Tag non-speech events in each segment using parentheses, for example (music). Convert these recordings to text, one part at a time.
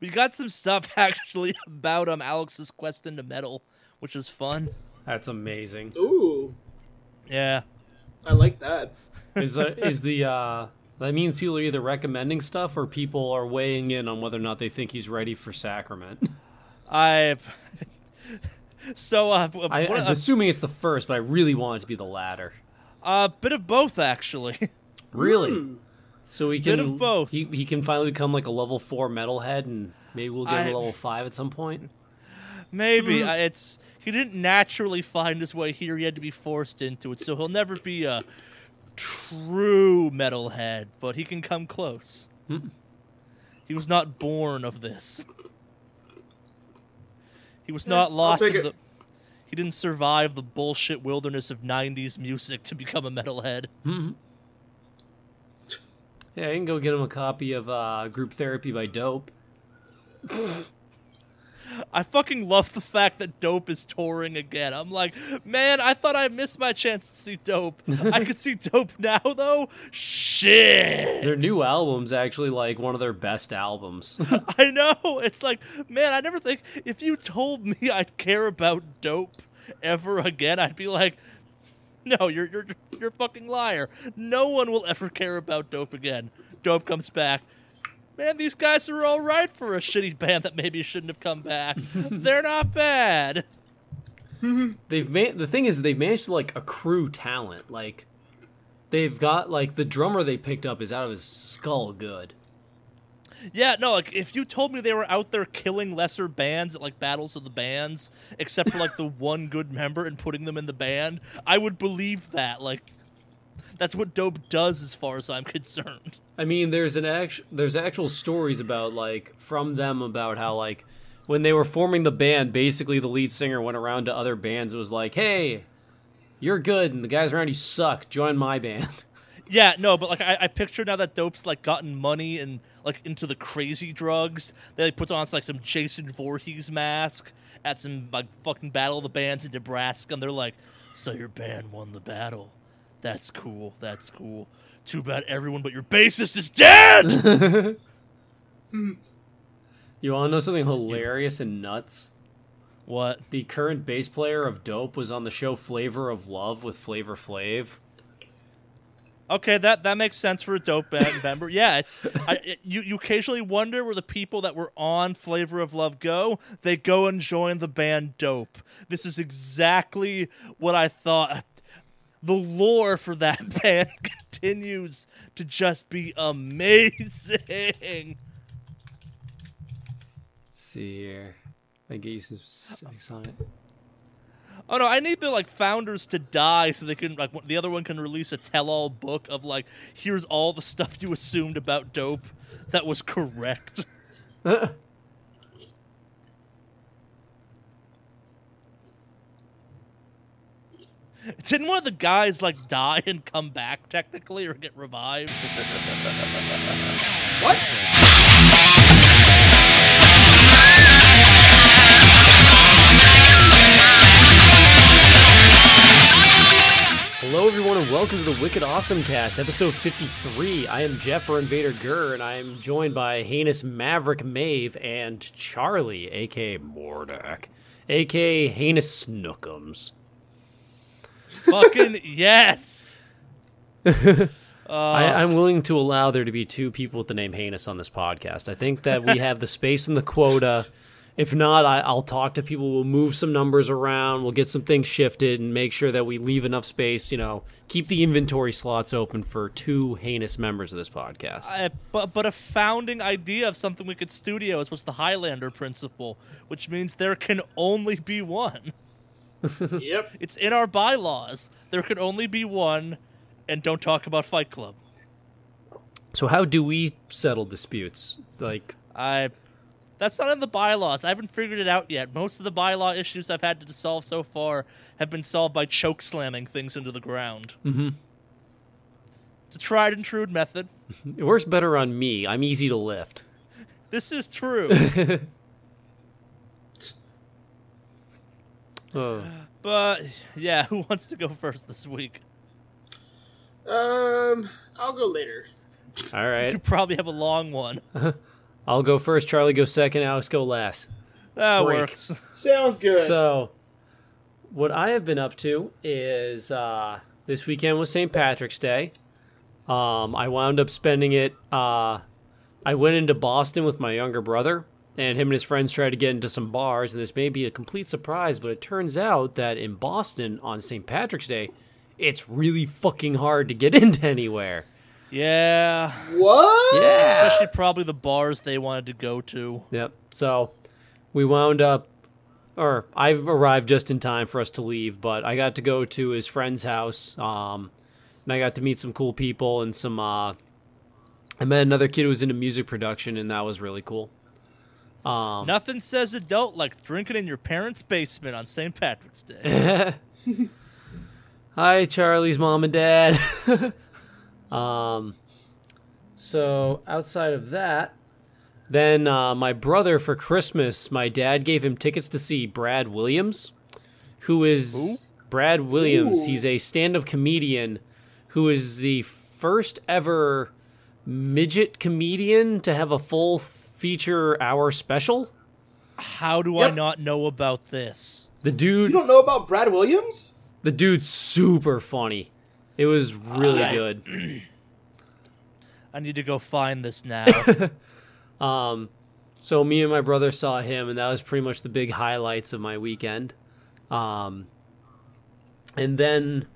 We got some stuff (laughs) actually about um Alex's quest into metal, which is fun. That's amazing. Ooh, Yeah. I like that. Is uh, (laughs) is the uh, that means people are either recommending stuff or people are weighing in on whether or not they think he's ready for sacrament. I. so uh, I, what- I'm a, assuming it's the first, but I really want it to be the latter. a bit of both actually. (laughs) Really? Hmm. So he Bit can of both. He, he can finally become like a level four metalhead, and maybe we'll get him I- a level five at some point. Maybe I it's he didn't naturally find his way here. He had to be forced into it, so he'll never be a true metalhead. But he can come close. Hmm. He was not born of this. He was not lost take in it. the. He didn't survive the bullshit wilderness of '90s music to become a metalhead. Yeah, I can go get him a copy of uh, Group Therapy by Dope. I fucking love the fact that Dope is touring again. I'm like, man, I thought I missed my chance to see Dope. I could see (laughs) Dope now, though. Shit. Their new album's actually like one of their best albums. (laughs) I know. It's like, man, I never think if you told me I'd care about Dope ever again, I'd be like, (laughs) no, you're you're you're a fucking liar. No one will ever care about Dope again. Dope comes back. Man, these guys are all right for a shitty band that maybe shouldn't have come back. (laughs) They're not bad. (laughs) they've ma- the thing is they've managed to like accrue talent. Like they've got like the drummer they picked up is out of his skull good. Yeah, no, like if you told me they were out there killing lesser bands at like battles of the bands, except for like the (laughs) one good member and putting them in the band, I would believe that. Like that's what Dope does as far as I'm (laughs) concerned. I mean, there's an act- there's actual stories about like from them about how like when they were forming the band, basically the lead singer went around to other bands and was like, "Hey, you're good, and the guys around you suck. Join my band." (laughs) Yeah, no, but like I, I picture now that Dope's like gotten money and like into the crazy drugs. They like, puts on like some Jason Voorhees mask at some like fucking battle of the bands in Nebraska, and they're like, "So your band won the battle? That's cool. That's cool. Too bad everyone but your bassist is dead." (laughs) You want to know something hilarious and nuts? what? The current bass player of Dope was on the show Flavor of Love with Flavor Flav. Okay, that that makes sense for a dope band (laughs) member. Yeah, it's I, it, you. You occasionally wonder where the people that were on Flavor of Love go. They go and join the band Dope. This is exactly what I thought. The lore for that (laughs) band continues to just be amazing. Let's see here. I get you some specifics on it. Oh no, I need the like founders to die so they can like the other one can release a tell-all book of like here's all the stuff you assumed about Dope that was correct. (laughs) Didn't one of the guys like die and come back technically or get revived? (laughs) What? Welcome to the Wicked Awesome Cast, episode 53. I am Jeff or Invader Gurr, and I am joined by Heinous Maverick Mave and Charlie, aka Mordak, aka Heinous Snookums. Fucking yes. (laughs) I, uh, I'm willing to allow there to be two people with the name Heinous on this podcast. I think that we have the space and the quota. If not, I, I'll talk to people. We'll move some numbers around. We'll get some things shifted and make sure that we leave enough space. You know, keep the inventory slots open for two heinous members of this podcast. Uh, but but a founding idea of something we could studio is what's the Highlander principle, which means there can only be one. (laughs) Yep. It's in our bylaws. There can only be one, and don't talk about Fight Club. so, how do we settle disputes? Like, I. That's not in the bylaws. I haven't figured it out yet. Most of the bylaw issues I've had to solve so far have been solved by choke slamming things into the ground. Mm-hmm. It's a tried and true method. (laughs) it works better on me. I'm easy to lift. This is true. (laughs) (sighs) Oh. but yeah, who wants to go first this week? Um, I'll go later. All right. You probably have a long one. (laughs) I'll go first. Charlie go second. Alex go last. That Break. works. Sounds good. So, what I have been up to is uh, this weekend was St. Patrick's Day. Um, I wound up spending it. Uh, I went into Boston with my younger brother, and him and his friends tried to get into some bars. And this may be a complete surprise, but it turns out that in Boston on St. Patrick's Day, it's really fucking hard to get (laughs) into anywhere. Yeah. what? Yeah. Especially probably the bars they wanted to go to. Yep. So we wound up, or I arrived just in time for us to leave, but I got to go to his friend's house. Um, and I got to meet some cool people and some. Uh, I met another kid who was into music production, and that was really cool. Um, Nothing says adult like drinking in your parents' basement on St. Patrick's Day. (laughs) Hi, Charlie's mom and dad. (laughs) um, so outside of that, then uh, my brother for Christmas, my dad gave him tickets to see Brad Williams, who is Who? Brad Williams. Ooh. He's a stand-up comedian who is the first ever midget comedian to have a full feature hour special. How do I not know about this? The dude. You don't know about Brad Williams? the dude's super funny. It was really I- good. (clears throat) I need to go find this now. (laughs) Um, so me and my brother saw him, and that was pretty much the big highlights of my weekend. Um, and then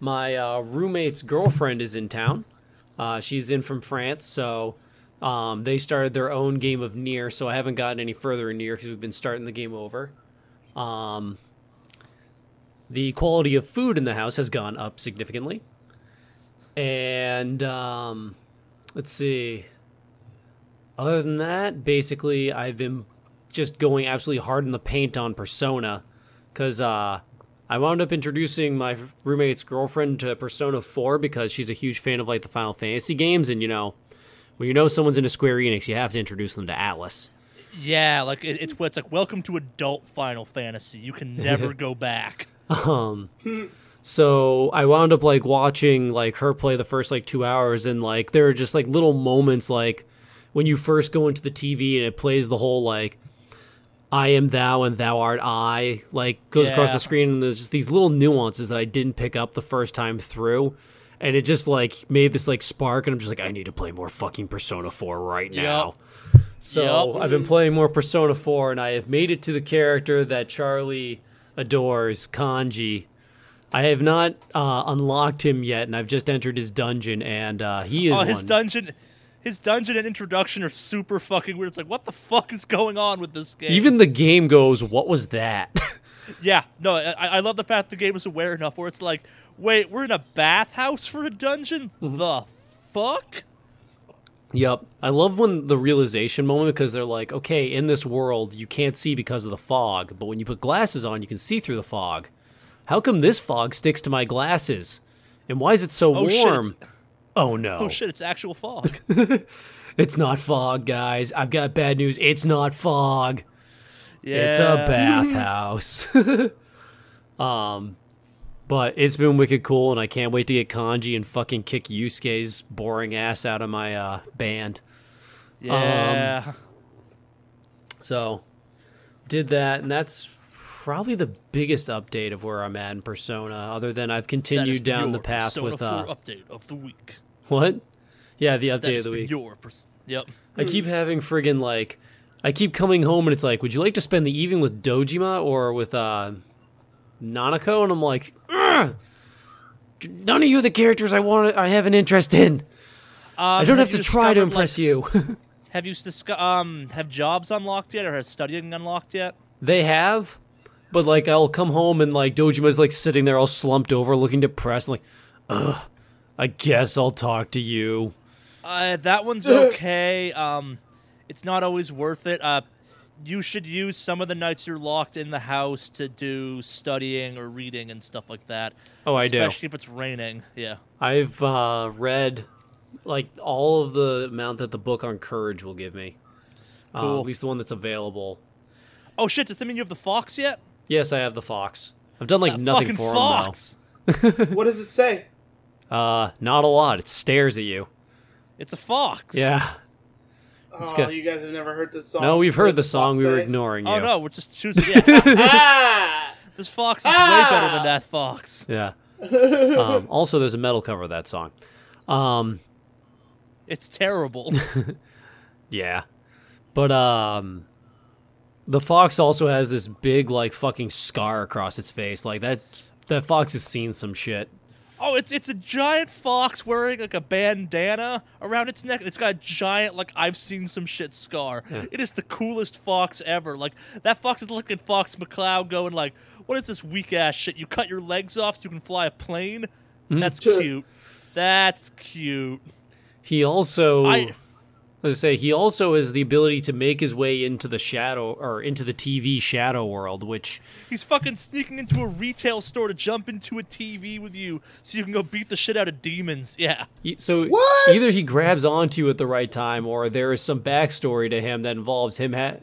my uh, roommate's girlfriend is in town. Uh, she's in from France, so um, they started their own game of NieR. So I haven't gotten any further in NieR because we've been starting the game over. Um, the quality of food in the house has gone up significantly, and um, let's see. Other than that, basically, I've been just going absolutely hard in the paint on Persona because uh, I wound up introducing my roommate's girlfriend to Persona 4 because she's a huge fan of like the Final Fantasy games, and you know, when you know someone's into Square Enix, you have to introduce them to Atlus. yeah, like it, it's it's like welcome to adult Final Fantasy. You can never (laughs) go back. Um, so I wound up like watching like her play the first like two hours, and like there are just like little moments like when you first go into the TV and it plays the whole like I am thou and thou art I like goes across the screen, and there's just these little nuances that I didn't pick up the first time through. And it just like made this like spark, and I'm just like, I need to play more fucking Persona 4 right Yup. now. So Yup. I've been playing more Persona 4, and I have made it to the character that Charlie adores, Kanji. I have not uh, unlocked him yet, and I've just entered his dungeon, and uh, he is Oh, his one. dungeon, his dungeon and introduction are super fucking weird. It's like, what the fuck is going on with this game? Even the game goes, "What was that?" (laughs) yeah, no, I, I love the fact the game is aware enough where it's like, wait, we're in a bathhouse for a dungeon. Mm-hmm. The fuck? Yep. I love when the realization moment because they're like, okay, in this world, you can't see because of the fog, but when you put glasses on, you can see through the fog. How come this fog sticks to my glasses? And why is it so Oh, warm? it's- oh no. Oh shit, it's actual fog. (laughs) (laughs) It's not fog, guys. I've got bad news. It's not fog. Yeah, It's a bathhouse. (laughs) um, but it's been wicked cool, and I can't wait to get Kanji and fucking kick Yosuke's boring ass out of my uh, band. Yeah. So, did that, and that's probably the biggest update of where I'm at in Persona. Other than I've continued down the path Persona with 4 uh, update of the week. what? Yeah, the update of the week. your pers- Yep. I keep having friggin' like, I keep coming home and it's like, would you like to spend the evening with Dojima or with uh, Nanako? And I'm like, "Ugh, none of you are the characters I want. I have an interest in. I don't have, to try to impress you. (laughs) Have you um have jobs unlocked yet, or has studying unlocked yet? they have, but like I'll come home and like Dojima's like sitting there all slumped over, looking depressed. Like, ugh. I guess I'll talk to you. Uh, that one's (laughs) okay. Um, it's not always worth it. Uh, you should use some of the nights you're locked in the house to do studying or reading and stuff like that. Oh, I do. Especially if it's raining. Yeah. I've uh, read like all of the amount that the book on courage will give me. Uh, Cool. at least the one that's available. Oh shit! Does that mean you have the fox yet? Yes, I have the fox. I've done like That nothing fucking for fox. (laughs) (laughs) What does it say? Uh, not a lot. It stares at you. It's a fox. Yeah. Let's oh, go. you guys have never heard this song. No, we've heard the does song. We were ignoring you. Oh no, we're just choosing. (laughs) Yeah, ah! this fox is Ah! way better than that fox. Yeah. (laughs) um, also, there's a metal cover of that song. Um, It's terrible. (laughs) yeah, but um, the fox also has this big like fucking scar across its face. Like that. That fox has seen some shit. Oh, it's it's a giant fox wearing like a bandana around its neck. It's got a giant like I've seen some shit scar. It is the coolest fox ever. Like that fox is looking Fox McCloud going like, "What is this weak ass shit? You cut your legs off so you can fly a plane? Hmm. That's Sure. cute. That's cute." He also. I Let's say he also has the ability to make his way into the shadow or into the TV shadow world, which he's fucking sneaking into a retail store to jump into a TV with you so you can go beat the shit out of demons. (laughs) Yeah. so What? either he grabs onto you at the right time, or there is some backstory to him that involves him ha-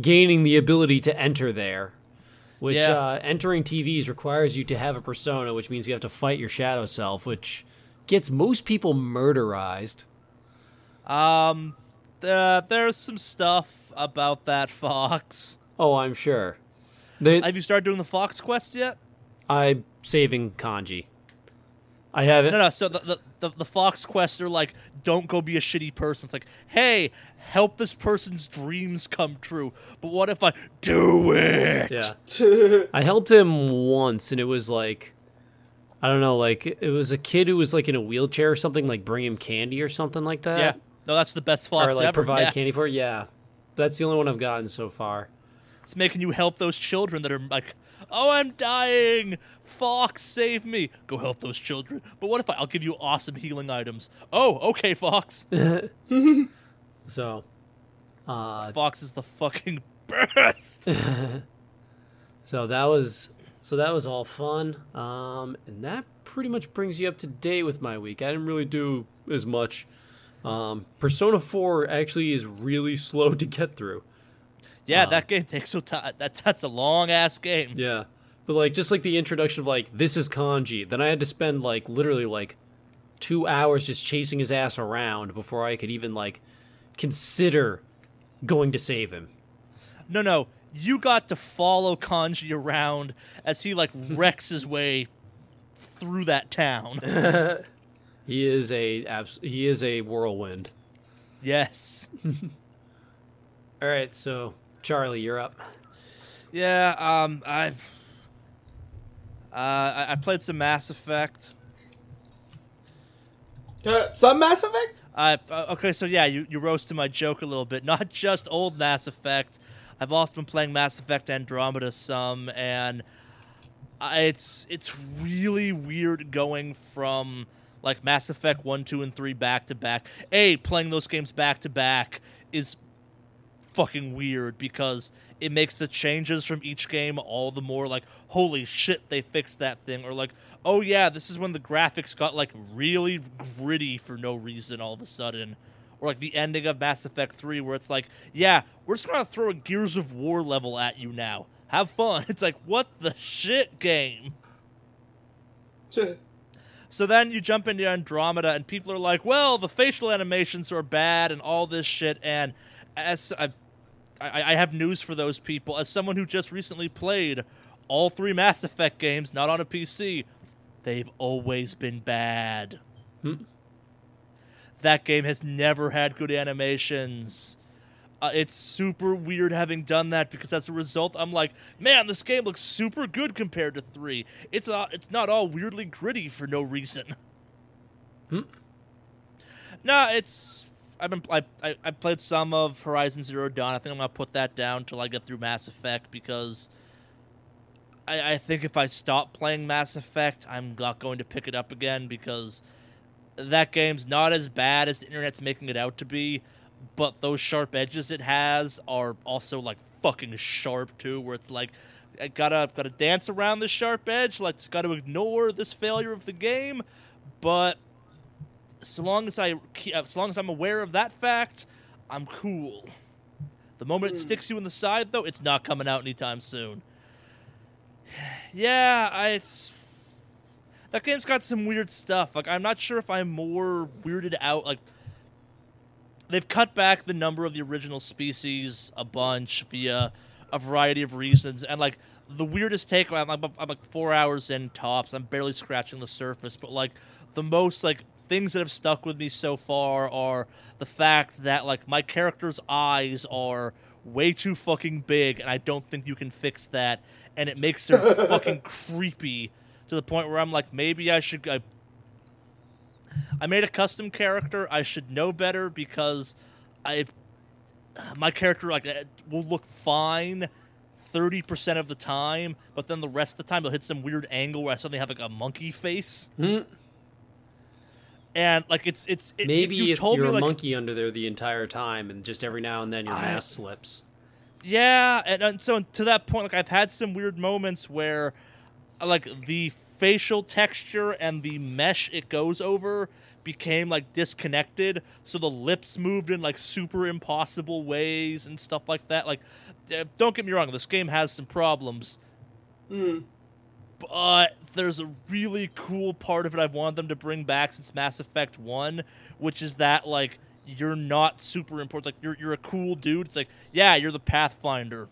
gaining the ability to enter there. Which Yeah. uh, entering TVs requires you to have a persona, which means you have to fight your shadow self, which gets most people murderized. Um, uh, there's some stuff about that fox. Oh, I'm sure. They, Have you started doing the fox quest yet? I'm saving kanji. I haven't. No, no. So the, the the the fox quests are like, don't go be a shitty person. It's like, hey, help this person's dreams come true. But what if I do it? Yeah. (laughs) I helped him once, and it was like, I don't know, like it was a kid who was like in a wheelchair or something, like bring him candy or something like that. Yeah. No, that's the best fox or like ever. provide yeah. candy for. Yeah, that's the only one I've gotten so far. It's making you help those children that are like, oh, I'm dying. Fox, save me. Go help those children. But what if I, I'll give you awesome healing items? Oh, okay, Fox. (laughs) So, uh, Fox is the fucking (laughs) best. (laughs) so that was so that was all fun. Um, and that pretty much brings you up to date with my week. I didn't really do as much. Um, Persona 4 actually is really (laughs) slow to get through. yeah, Um, that game takes so time. That, that's a long ass game. Yeah. But like just like the introduction of like this is kanji, then I had to spend like literally like 2 hours just chasing his ass around before I could even like consider going to save him. No, no. You got to follow Kanji around as he like wrecks his way through that town. (laughs) He is a abs- he is a whirlwind. yes. (laughs) (laughs) All right, so Charlie, you're up. Yeah. Um. I've. Uh, I, I played some Mass Effect. Uh, some Mass Effect? I uh, okay. So yeah, you you roasted my joke a little bit. Not (laughs) just old Mass Effect. I've also been playing Mass Effect Andromeda some, and I, it's it's really weird going from like Mass Effect one, two, and three back to back. A playing those games back to back is fucking weird because it makes the changes from each game all the more like holy shit they fixed that thing. Or like oh yeah this is when the graphics got like really gritty for no reason all of a sudden. Or like the ending of Mass Effect 3 where it's like yeah we're just to throw a Gears of War level at you now. Have fun. (laughs) It's like what the shit game (laughs) so then you jump into Andromeda, and people are like, "Well, the facial animations are bad, and all this shit." And as I, I, I have news for those people. As someone who just recently played all three Mass Effect games, not on a PC, they've always been bad. Hmm. That game has never had good animations. Uh, it's super weird having done that because as a result, I'm like, man, this game looks super good compared to three. It's uh, it's not all weirdly gritty for no reason. Hmm. No, it's I've been I, I I played some of Horizon Zero Dawn. I think I'm gonna put that down till I get through Mass Effect because I I think if I stop playing Mass Effect, I'm not going to pick it up again because that game's not as bad as the internet's making it out to be, but those sharp edges it has are also like fucking sharp too. Where it's like I gotta gotta dance around this sharp edge, like just gotta ignore this failure of the game, but so long as I ke- uh, so long as I'm aware of that fact, I'm cool. The moment it sticks you in the side, though, it's not coming out anytime soon. (sighs) Yeah, I, it's that game's got some weird stuff. Like I'm not sure if I'm more weirded out. Like they've cut back the number of the original species a bunch via a variety of reasons, and like the weirdest take, I'm, I'm, I'm like four hours in tops. I'm barely scratching the surface, but like the most like things that have stuck with me so far are the fact that like my character's eyes are way too fucking big, and I don't think you can fix that, and it makes her (laughs) fucking creepy to the point where I'm like, maybe I should. I, I made a custom character. I should know better because I my character like uh, will look fine 30% of the time, but then the rest of the time they'll hit some weird angle where I suddenly have like a monkey face. Hmm. And like it's it's it, Maybe if you told you're me a like monkey under there the entire time, and just every now and then your I- mask slips. Yeah, and, and so to that point, like I've had some weird moments where, like the facial texture and the mesh it goes over became like disconnected, so the lips moved in like super impossible ways and stuff like that. Like, don't get me wrong, this game has some problems, Mm. but there's a really cool part of it I've wanted them to bring back since Mass Effect One, which is that like you're not super important. Like you're you're a cool dude. It's like yeah, you're the Pathfinder.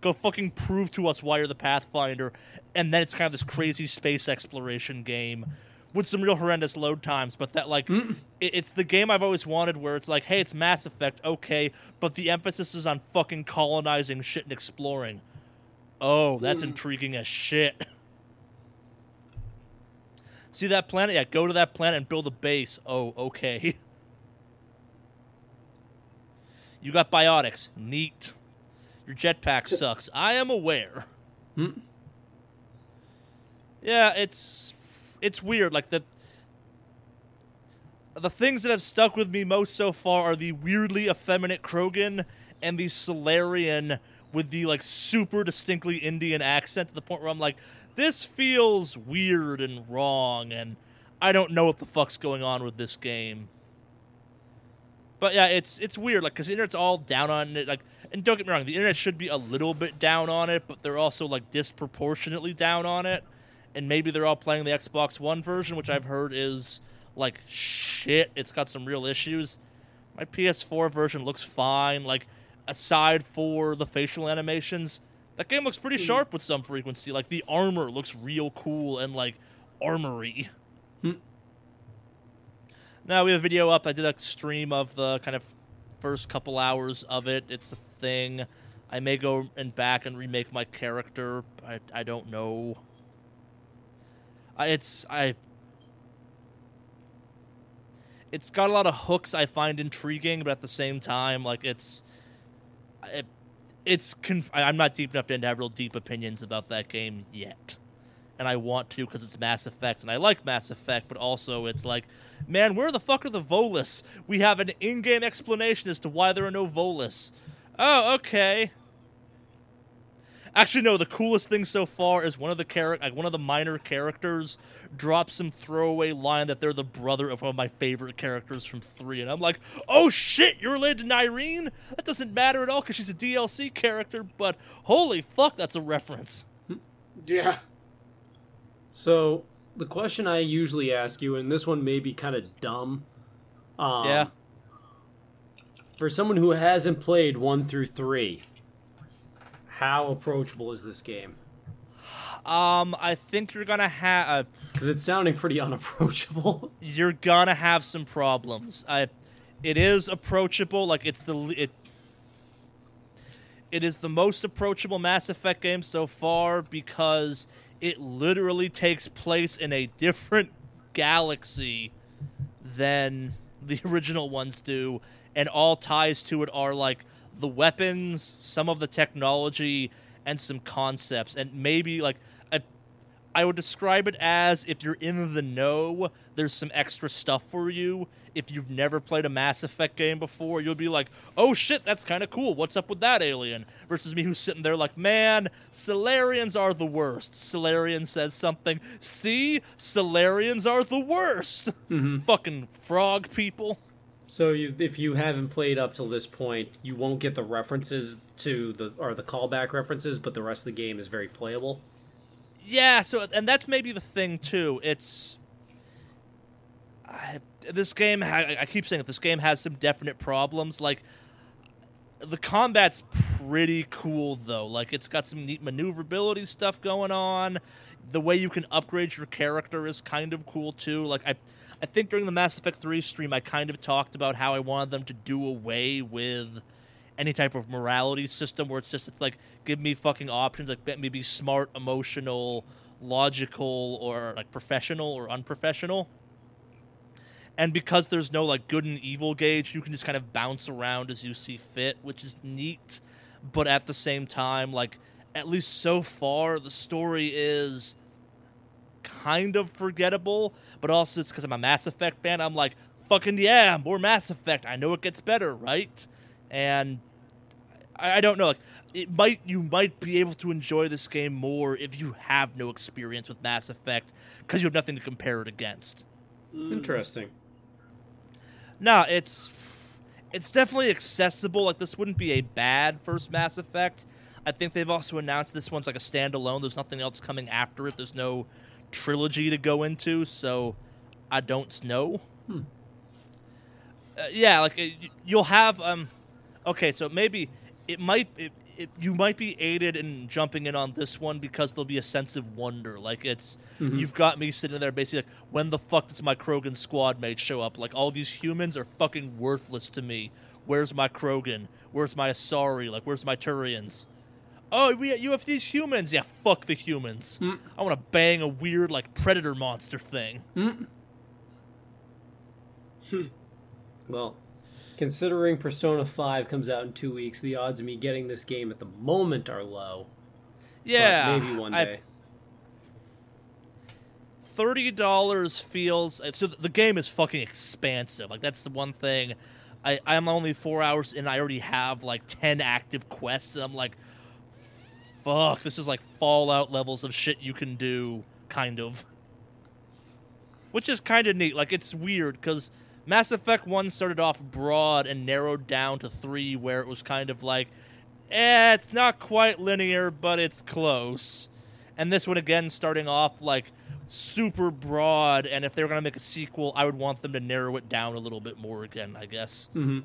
Go fucking prove to us why you're the Pathfinder, and then it's kind of this crazy space exploration game with some real horrendous load times. But that like it, it's the game I've always wanted, where it's like, hey, it's Mass Effect, okay, but the emphasis is on fucking colonizing shit and exploring. Oh, that's Hmm. intriguing as shit. (laughs) See that planet? Yeah, go to that planet and build a base. Oh, okay. (laughs) You got biotics. Neat. Your jetpack sucks. I am aware. Hmm. Yeah, it's it's weird. Like the the things that have stuck with me most so far are the weirdly effeminate Krogan and the Salarian with the like super distinctly Indian accent to the point where I'm like, this feels weird and wrong, and I don't know what the fuck's going on with this game. But yeah, it's it's weird, like because the internet's all down on it. Like, and don't get me wrong, the internet should be a little bit down on it, but they're also like disproportionately down on it. And maybe they're all playing the Xbox One version, which I've heard is like shit. It's got some real issues. My PS4 version looks fine. Like, aside for the facial animations, that game looks pretty hmm. sharp with some frequency. Like the armor looks real cool and like armory. Hmm. Now we have a video up. I did a stream of the kind of first couple hours of it. It's a thing. I may go and back and remake my character. I, I don't know. I, it's I. It's got a lot of hooks I find intriguing, but at the same time, like it's, it, it's. Conf- I'm not deep enough to have real deep opinions about that game yet and I want to because it's Mass Effect, and I like Mass Effect, but also it's like, man, where the fuck are the Volus? We have an in-game explanation as to why there are no Volus. Oh, okay. Actually, no. The coolest thing so far is one of the char- like one of the minor characters drops some throwaway line that they're the brother of one of my favorite characters from three, and I'm like, oh shit, you're related to Nyreen? That doesn't matter at all because she's a DLC character, but holy fuck, that's a reference. Yeah. So the question I usually ask you, and this one may be kind of dumb. Um, Yeah. For someone who hasn't played one through three, how approachable is this game? Um, I think you're gonna have. Uh, Because it's sounding pretty (laughs) unapproachable. you're gonna have some problems. I, it is approachable. Like it's the it. It is the most approachable Mass Effect game so far because it literally takes place in a different galaxy than the (laughs) original ones do, and all ties to it are like the weapons, some of the technology, and some concepts, and maybe like I would describe it as if you're in the know, there's some extra stuff for you. If you've never played a Mass Effect game before, you'll be like, oh shit, that's kind of cool. What's up with that alien? Versus me who's sitting there like, man, Salarians are the worst. Salarian says something. See? Salarians are the worst. Mm-hmm. Fucking frog people. so you, if you haven't played up till this point, you won't get the references to the or the callback references, but the rest of the game is very playable. Yeah, so and that's maybe the thing too. It's I, this game, I keep saying it, this game has some definite problems. Like, the combat's pretty cool though. Like, it's got some neat maneuverability stuff going on. The way you can upgrade your character is kind of cool too. Like, I, I think during the Mass Effect 3 stream, I kind of talked about how I wanted them to do away with any type of morality system where it's just it's like give me fucking options like maybe smart emotional logical or like professional or unprofessional. And because there's no like good and evil gauge you can just kind of bounce around as you see fit which is neat. But at the same time like at least so far the story is kind of forgettable but also it's because i'm a mass effect fan i'm like fucking yeah more mass effect. I know it gets better right? And I, I don't know. Like, it might you might be able to enjoy this game more if you have no experience with Mass Effect because you have nothing to compare it against. Interesting. No, it's it's definitely accessible. Like this wouldn't be a bad first Mass Effect. I think they've also announced this one's like a standalone. There's nothing else coming after it. There's no trilogy to go into, so I don't know. Hmm. Uh, yeah, like uh, you'll have um. Okay, so maybe it might it, it, you might be aided in jumping in on this one because there'll be a sense of wonder. Like it's Mhm. you've got me sitting there basically like, when the fuck does my Krogan squad mate show up? Like all these humans are fucking worthless to me. Where's my Krogan? Where's my Asari? Like where's my Turians? Oh, we you have these humans. Yeah, fuck the humans. Mm. I want to bang a weird like predator monster thing. Mm. (laughs) well, considering Persona 5 comes out in two weeks, the odds of me getting this game at the moment are low. but Yeah, maybe one I- day. thirty dollars feels so the game is fucking expansive. Like that's the one thing. I I'm only four hours and I already have like ten active quests, and I'm like, fuck, this is like Fallout levels of shit you can do, kind of. Which is kind of neat. Like it's weird because Mass Effect One started off broad and narrowed down to three, where it was kind of like, eh, it's not quite linear, but it's close. And this one again, starting off like super broad, and if they were gonna make a sequel, I would want them to narrow it down a little bit more again, I guess, hmm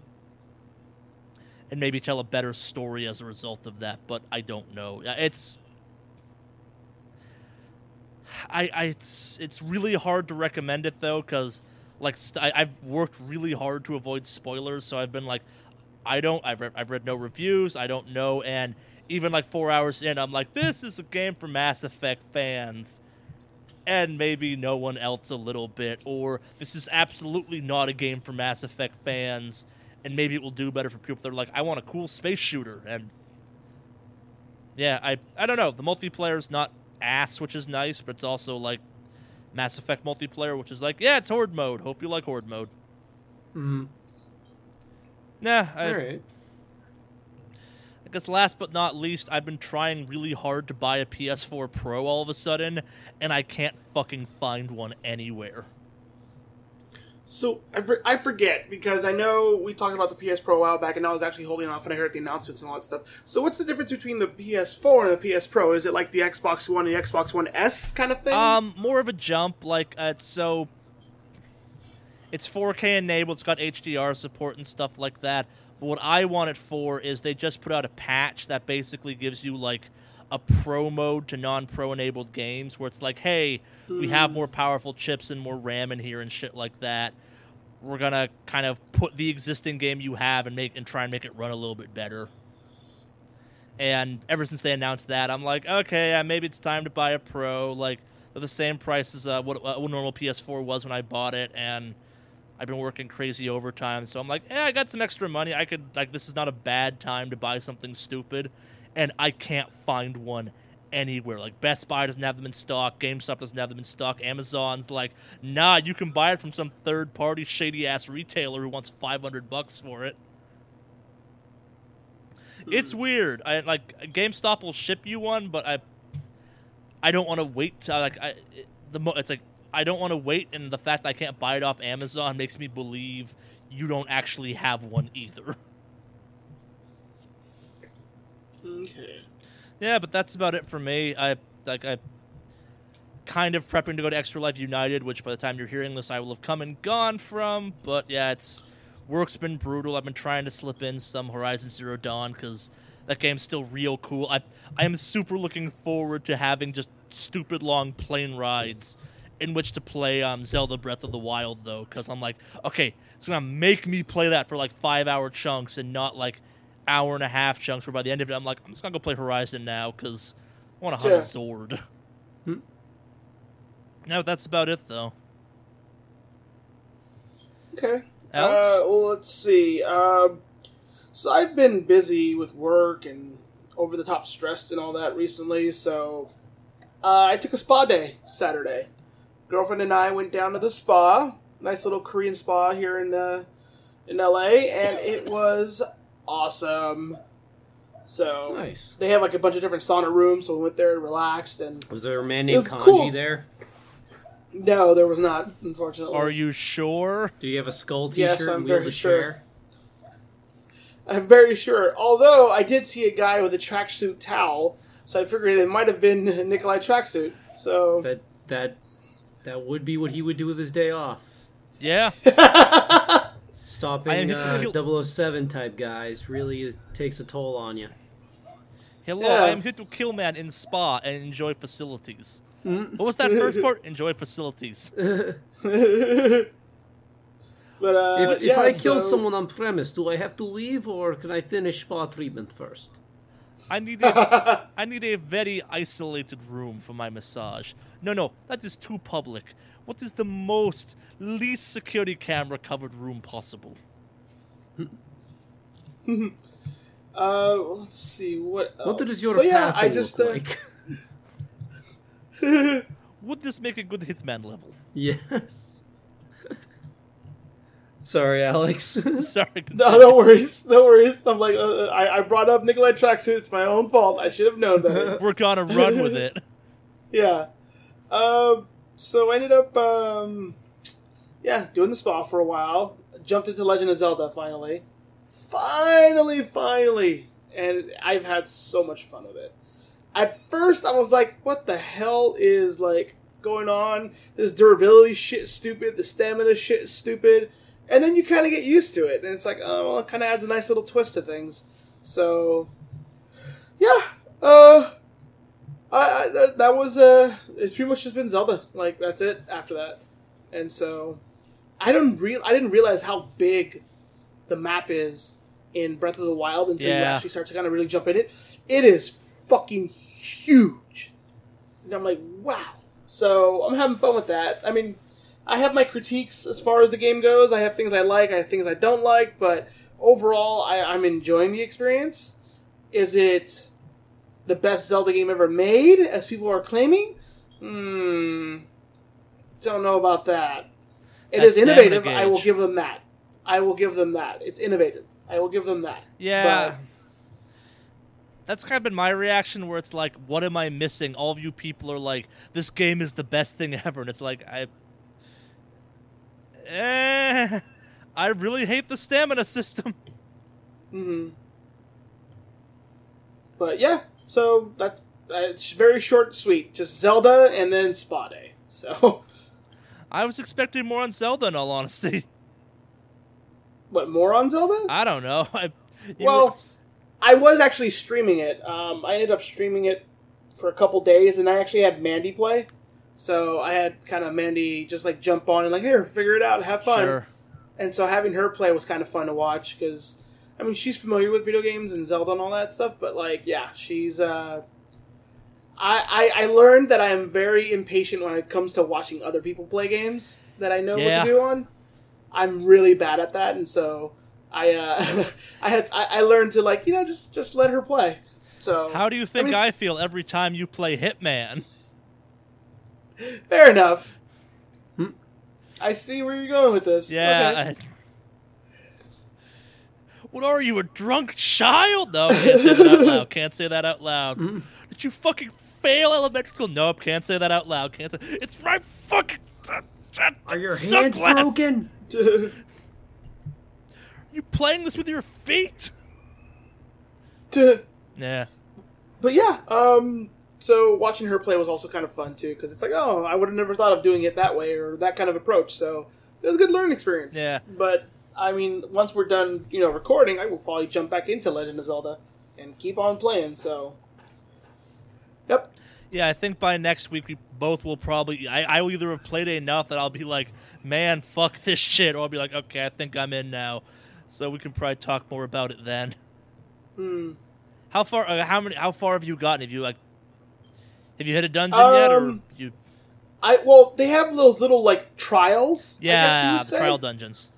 and maybe tell a better story as a result of that. But I don't know. It's I, I it's, it's really hard to recommend it though, because like st- I, I've worked really hard to avoid spoilers, so I've been like, I don't, I've read, I've read no reviews, I don't know, and even like four hours in, I'm like, this is a game for Mass Effect fans, and maybe no one else a little bit, or this is absolutely not a game for Mass Effect fans, and maybe it will do better for people. That are like, I want a cool space shooter, and yeah, I, I don't know, the multiplayer's not ass, which is nice, but it's also like Mass Effect multiplayer, which is like, yeah, it's horde mode. Hope you like horde mode. hmm Nah, I, All right. I guess last but not least, I've been trying really hard to buy a PS4 Pro all of a sudden, and I can't fucking find one anywhere. So I, for, I forget because I know we talked about the PS Pro a while back, and I was actually holding off when I heard the announcements and all that stuff. So what's the difference between the PS4 and the PS Pro? Is it like the Xbox One and the Xbox One S kind of thing? Um, more of a jump. Like uh, it's so. It's 4K enabled. It's got HDR support and stuff like that. But what I want it for is they just put out a patch that basically gives you like a pro mode to non-pro enabled games, where it's like, hey, we have more powerful chips and more RAM in here and shit like that. We're gonna kind of put the existing game you have and make and try and make it run a little bit better. And ever since they announced that, I'm like, okay, yeah, maybe it's time to buy a Pro. Like, the same price as uh, what, uh, what normal PS4 was when I bought it, and I've been working crazy overtime, so I'm like, yeah, I got some extra money. I could like, this is not a bad time to buy something stupid, and I can't find one anywhere. Like Best Buy doesn't have them in stock, GameStop doesn't have them in stock, Amazon's like, nah, you can buy it from some third-party shady ass retailer who wants 500 bucks for it. It's hmm. weird. I like GameStop will ship you one, but I I don't want to wait. To, like I the mo- it's like I don't want to wait, and the fact that I can't buy it off Amazon makes me believe you don't actually have one either. (laughs) okay. Yeah, but that's about it for me. I like I kind of prepping to go to Extra Life United, which by the time you're hearing this, I will have come and gone from. But yeah, it's work's been brutal. I've been trying to slip in some Horizon Zero Dawn because that game's still real cool. I I am super looking forward to having just stupid long plane rides in which to play um, Zelda Breath of the Wild though, because I'm like, okay, it's gonna make me play that for like five hour chunks and not like hour and a half chunks. Where by the end of it, I'm like, I'm just gonna go play Horizon now because I want to hunt a Zord. Hmm. No, that's about it though. Okay. Uh, well, let's see. Um, so I've been busy with work and over the top stressed and all that recently. So uh, I took a spa day Saturday. Girlfriend and I went down to the spa, nice little Korean spa here in uh, in LA, and it was awesome. So Nice. they have like a bunch of different sauna rooms, so we went there and relaxed. And Was there a man It named was Kanji cool. there? no, there was not, unfortunately. Are you sure? Do you have a skull Yes, T-shirt Yes, I'm and very sure. chair? I'm very sure. Although I did see a guy with a tracksuit towel, so I figured it might have been (laughs) Nikolai tracksuit. So That that that would be what he would do with his day off. Yeah. (laughs) Stopping I uh, 007 type guys really is, takes a toll on you. Hello, Yeah. I am here to kill man in spa and enjoy facilities. Mm. What was that first part? (laughs) Enjoy facilities. (laughs) but uh, If, if yeah, I kill someone on premise, do I have to leave or can I finish spa treatment first? I need a, (laughs) I need a very isolated room for my massage. No, no, that is too public. What is the most least security camera covered room possible? uh, let's see what. Else? What does your so, yeah, path I just look uh, like? (laughs) Would this make a good hitman level? yes. (laughs) Sorry, Alex. (laughs) Sorry. no, continue. no worries, no worries. I'm like, uh, I, I brought up Nikolai tracksuit. It's my own fault. I should have known that. We're gonna run with it. Yeah. Um. So I ended up, um, yeah, doing the spa for a while. Jumped into Legend of Zelda finally. Finally, finally, and I've had so much fun with it. At first, I was like, "What the hell is like going on? This durability shit stupid. The stamina shit stupid." And then you kind of get used to it, and it's like, oh, well, it kind of adds a nice little twist to things. So, yeah, uh, I, I that, was uh it's pretty much just been Zelda. Like that's it after that. And so I don't real I didn't realize how big the map is in Breath of the Wild until you actually start to kind of really jump in it. It is fucking huge. And I'm like, wow. So I'm having fun with that. I mean, I have my critiques as far as the game goes. I have things I like, I have things I don't like, but overall I, I'm enjoying the experience. Is it the best Zelda game ever made, as people are claiming? Hmm. Don't know about that. It That is innovative. I will give them that. I will give them that. It's innovative. I will give them that. Yeah. But- That's kind of been my reaction where it's like, what am I missing? All of you people are like, this game is the best thing ever. And it's like, I. Eh, I really hate the stamina system. Mm hmm But yeah, so that's it's very short, and sweet. Just Zelda and then Spa Day. So (laughs) I was expecting more on Zelda, in all honesty. (laughs) what more on Zelda? I don't know. (laughs) I, well, were- I was actually streaming it. Um, I ended up streaming it for a couple days, and I actually had Mandy play. So I had kind of Mandy just like jump on and like, here, figure it out, have fun. sure. And so having her play was kind of fun to watch because, I mean, she's familiar with video games and Zelda and all that stuff. But like, yeah, she's. Uh, I, I I learned that I am very impatient when it comes to watching other people play games that I know Yeah. what to do on. I'm really bad at that, and so I uh, (laughs) I had I, I learned to like you know just just let her play. So How do you think mean- I feel every time you play Hitman? fair enough. I see where you're going with this. Yeah. Okay. I- What are you, a drunk child? No, can't say that out loud. Can't say that out loud. Did you fucking fail elementary school? Nope, can't say that out loud. Can't say. It's right fucking. Are your hands Sunglass. broken? You playing this with your feet? (laughs) Yeah. But yeah, um, so watching her play was also kind of fun too because it's like, oh, I would have never thought of doing it that way or that kind of approach. So it was a good learning experience. Yeah. But I mean, once we're done, you know, recording, I will probably jump back into Legend of Zelda and keep on playing. So, yep. Yeah, I think by next week we both will probably. I, I will either have played enough that I'll be like, man, fuck this shit, or I'll be like, okay, I think I'm in now. So we can probably talk more about it then. Hmm. How far? Uh, how many? How far have you gotten? Have you like? Have you hit a dungeon yet, or Um, you? I well, they have those little like trials. I guess you Yeah, would the say. trial dungeons.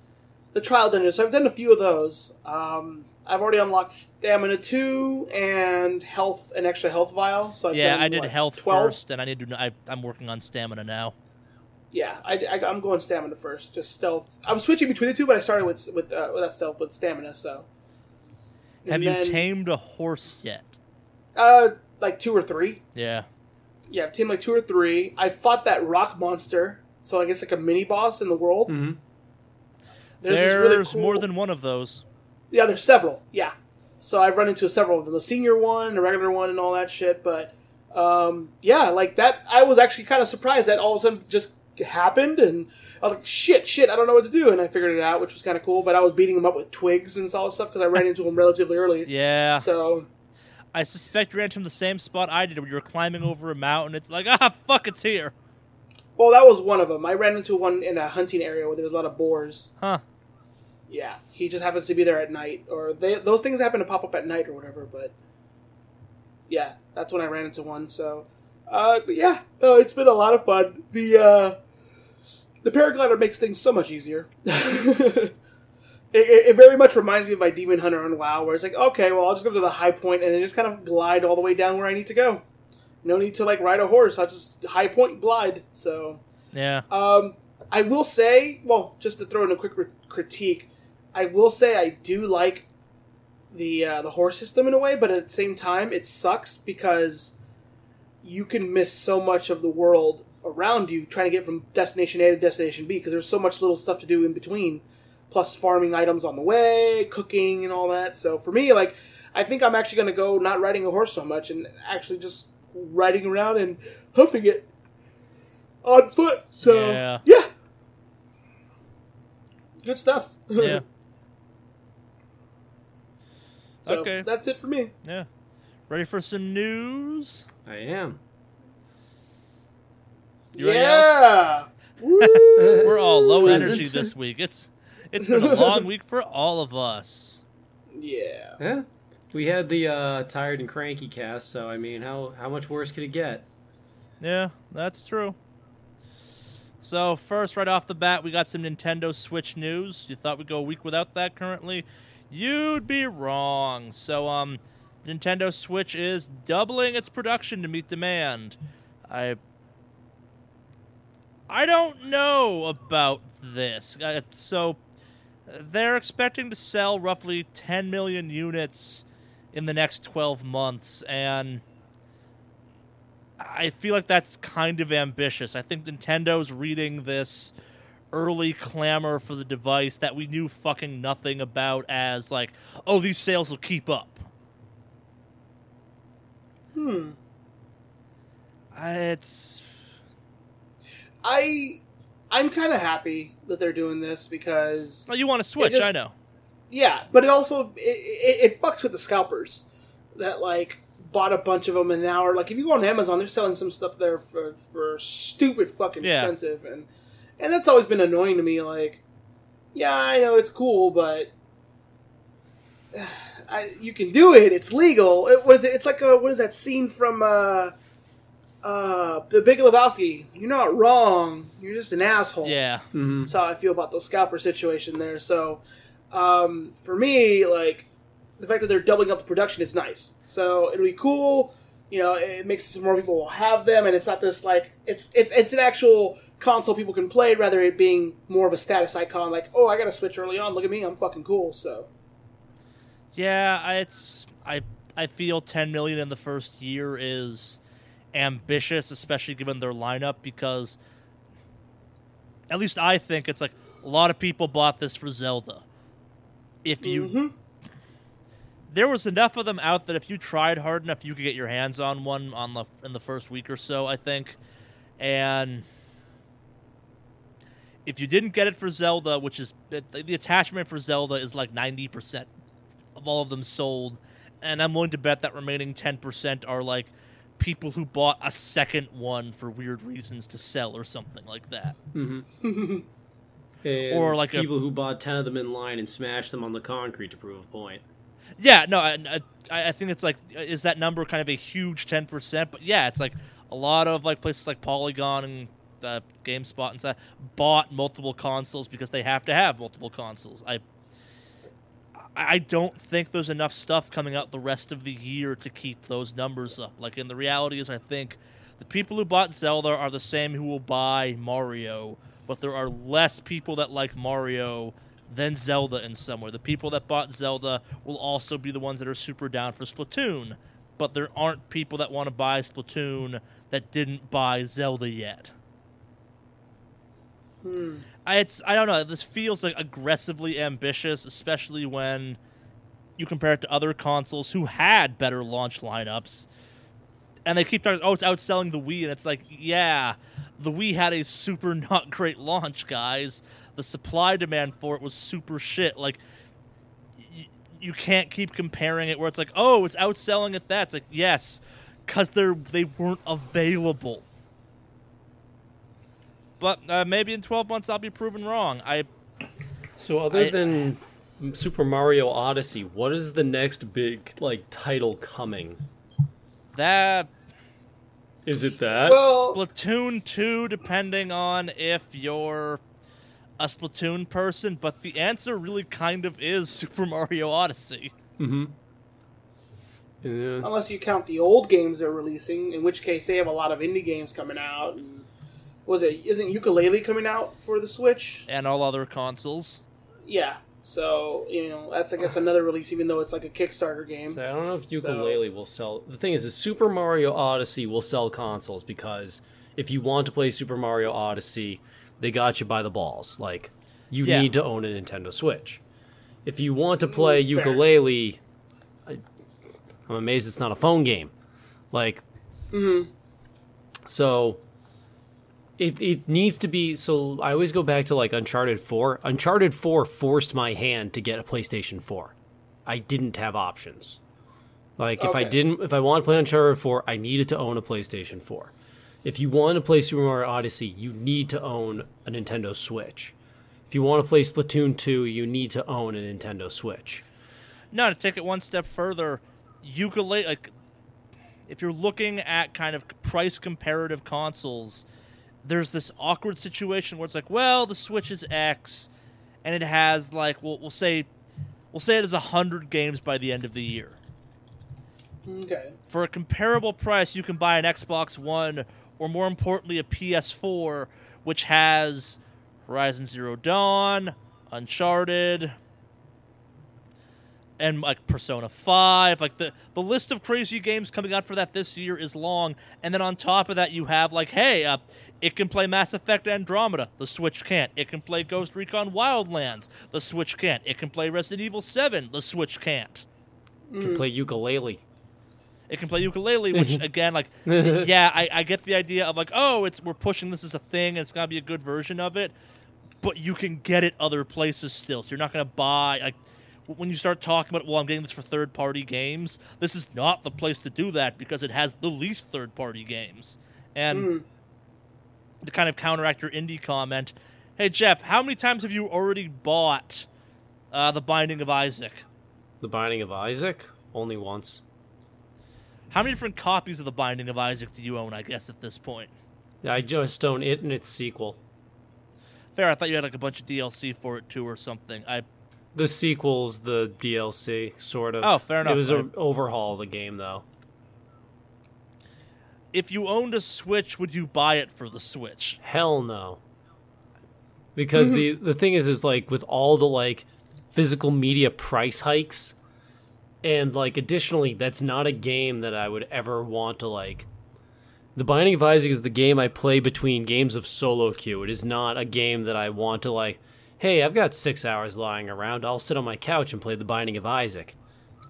The trial dungeons. So I've done a few of those. Um, I've already unlocked stamina two and health, an extra health vial. So I've yeah, done, I did what, health 12? first, and I need to. I, I'm working on stamina now. Yeah, I, I, am going stamina first. Just stealth. I'm switching between the two, but I started with with uh, with that stealth with stamina. So. Have And you then, tamed a horse yet? Uh, like two or three. Yeah. Yeah, I've tamed like two or three. I fought that rock monster. So I guess like a mini boss in the world. hmm There's, There's, really cool, more than one of those. Yeah, there's several. Yeah. So I've run into several of them. The senior one, the regular one, and all that shit. But um, yeah, like that, I was actually kind of surprised that all of a sudden just happened, and I was like, shit, shit, I don't know what to do, and I figured it out, which was kind of cool. But I was beating them up with twigs and all this stuff because I ran into them relatively early. Yeah. So I suspect you ran from the same spot I did, where you were climbing over a mountain. It's like, ah, fuck, it's here. Well, that was one of them. I ran into one in a hunting area where there was a lot of boars. Huh. Yeah, he just happens to be there at night, or they those things happen to pop up at night or whatever. But yeah, that's when I ran into one. So, uh, but yeah, uh, it's been a lot of fun. The uh, the paraglider makes things so much easier. (laughs) it, it, it very much reminds me of my Demon Hunter on WoW, where it's like, okay, well, I'll just go to the high point and then just kind of glide all the way down where I need to go. No need to like ride a horse. I'll just high point glide. So. Yeah. Um, I will say, well, just to throw in a quick ri- critique, I will say I do like the uh, the horse system in a way, but at the same time, it sucks because you can miss so much of the world around you trying to get from destination A to destination B because there's so much little stuff to do in between, plus farming items on the way, cooking, and all that. So for me, like, I think I'm actually going to go not riding a horse so much and actually just riding around and hoofing it on foot. So Yeah. yeah. good stuff. Yeah. (laughs) so Okay. that's it for me. Yeah. Ready for some news? I am. You yeah. (laughs) (laughs) We're all low Present. energy this week. It's it's been a long week for all of us. yeah. Yeah. We had the uh, tired and cranky cast, so I mean, how how much worse could it get? Yeah, that's true. So first, right off the bat, we got some Nintendo Switch news. You thought we'd go a week without that currently? You'd be wrong. So um, Nintendo Switch is doubling its production to meet demand. I I don't know about this. Uh, so they're expecting to sell roughly 10 million units in the next 12 months and I feel like that's kind of ambitious. I think Nintendo's reading this early clamor for the device that we knew fucking nothing about as like, oh, these sales will keep up. Hmm. It's I I'm kind of happy that they're doing this because well, you want to switch, just- I know. Yeah, but it also it, it, it fucks with the scalpers that like bought a bunch of them and now are like if you go on Amazon they're selling some stuff there for for stupid fucking Yeah. expensive and and that's always been annoying to me like yeah I know it's cool but (sighs) I, you can do it it's legal it, what is it it's like a, what is that scene from uh uh the Big Lebowski you're not wrong you're just an asshole Yeah. Mm-hmm. that's how I feel about the scalper situation there. So, um, for me, like the fact that they're doubling up the production is nice. So it'll be cool. You know, it makes more people have them, and it's not this like it's it's it's an actual console people can play, rather it being more of a status icon. Like, oh, I got to switch early on. Look at me, I'm fucking cool. So Yeah, it's I I feel 10 million in the first year is ambitious, especially given their lineup because at least I think it's like a lot of people bought this for Zelda. If you Mhm. there was enough of them out that if you tried hard enough, you could get your hands on one on the in the first week or so, I think. And if you didn't get it for Zelda, which is the attachment for Zelda is like ninety percent of all of them sold, and I'm willing to bet that remaining ten percent are like people who bought a second one for weird reasons to sell or something like that. Mm-hmm. (laughs) or like people a, who bought ten of them in line and smashed them on the concrete to prove a point. Yeah, no, I, I think it's like is that number kind of a huge ten percent? But yeah, it's like a lot of like places like Polygon and uh, GameSpot and stuff bought multiple consoles because they have to have multiple consoles. I I don't think there's enough stuff coming out the rest of the year to keep those numbers up. Like, in the reality is, I think the people who bought Zelda are the same who will buy Mario, but there are less people that like Mario than Zelda in some way. The people that bought Zelda will also be the ones that are super down for Splatoon, but there aren't people that want to buy Splatoon that didn't buy Zelda yet. Hmm. I, it's I don't know. This feels like aggressively ambitious, especially when you compare it to other consoles who had better launch lineups. And they keep talking, oh, it's outselling the Wii, and it's like, yeah, the Wii had a super (laughs) not great launch, guys. The supply demand for it was super shit. Like, y- you can't keep comparing it where it's like, oh, it's outselling at that. It's like, yes, because they're they weren't available. But uh, maybe in 12 months I'll be proven wrong. I. So other I, than Super Mario Odyssey, what is the next big like title coming? That is it that well, Splatoon 2 depending on if you're a Splatoon person, but the answer really kind of is (laughs) Super Mario Odyssey. Mhm. Yeah. Unless you count the old games they're releasing, in which case they have a lot of indie games coming out and was it isn't Yooka-Laylee coming out for the Switch and all other consoles? Yeah. So you know that's I guess another release, even though it's like a Kickstarter game. So I don't know if Yooka-Laylee so. will sell. The thing is, is Super Mario Odyssey will sell consoles because if you want to play Super Mario Odyssey, they got you by the balls. Like you yeah. need to own a Nintendo Switch. If you want to play mm, Yooka-Laylee, I, am amazed it's not a phone game. Like, mm-hmm. so it, it needs to be so i always go back to like uncharted 4 uncharted 4 forced my hand to get a playstation 4 i didn't have options. Like if i didn't if i want to play uncharted 4 i needed to own a playstation 4 if you want to play super mario odyssey you need to own a nintendo switch. If you want to play splatoon 2 you need to own a nintendo switch. No to take it one step further Yooka-Laylee like if you're looking at kind of price comparative consoles there's this awkward situation where it's like, well, the Switch is X, and it has like we'll we'll say we'll say it is hundred games by the end of the year. Okay. For a comparable price, you can buy an Xbox One, or more importantly, a PS4, which has Horizon Zero Dawn, Uncharted, and like Persona 5 like the the list of crazy games coming out for that this year is long and then on top of that you have like hey uh, it can play Mass Effect Andromeda. The Switch can't. It can play Ghost Recon Wildlands. The Switch can't. It can play Resident Evil 7 the Switch can't. It can play Yooka-Laylee it can play Yooka-Laylee which (laughs) again like (laughs) yeah I, I get the idea of like oh it's we're pushing this as a thing and it's gonna be a good version of it but you can get it other places still. So you're not gonna buy like when you start talking about, well, I'm getting this for third party games, this is not the place to do that because it has the least third party games. And mm. To kind of counteract your indie comment, hey, Jeff, how many times have you already bought uh, The Binding of Isaac? The Binding of Isaac? Only once. How many different copies of The Binding of Isaac do you own, I guess, at this point? I just own it and its sequel. Fair, I thought you had like a bunch of DLC for it too or something. I the sequel's the DLC, sort of. Oh, fair enough. It was an overhaul of the game, though. If you owned a Switch, would you buy it for the Switch? Hell no. Because the (laughs) the thing is, is like with all the like physical media price hikes, and like additionally, that's not a game that I would ever want to like. The Binding of Isaac is the game I play between games of solo queue. It is not a game that I want to like hey, I've got six hours lying around. I'll sit on my couch and play The Binding of Isaac.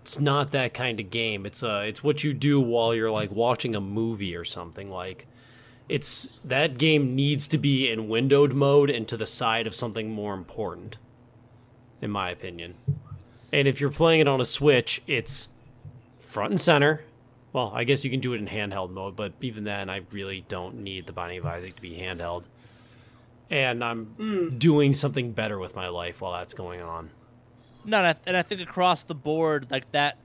It's not that kind of game. It's uh it's what you do while you're like watching a movie or something like it's that game needs to be in windowed mode and to the side of something more important in my opinion. And if you're playing it on a Switch, it's front and center. Well, I guess you can do it in handheld mode, but even then I really don't need the Binding of Isaac to be handheld. And I'm mm. doing something better with my life while that's going on. No, and I, and I think across the board, like that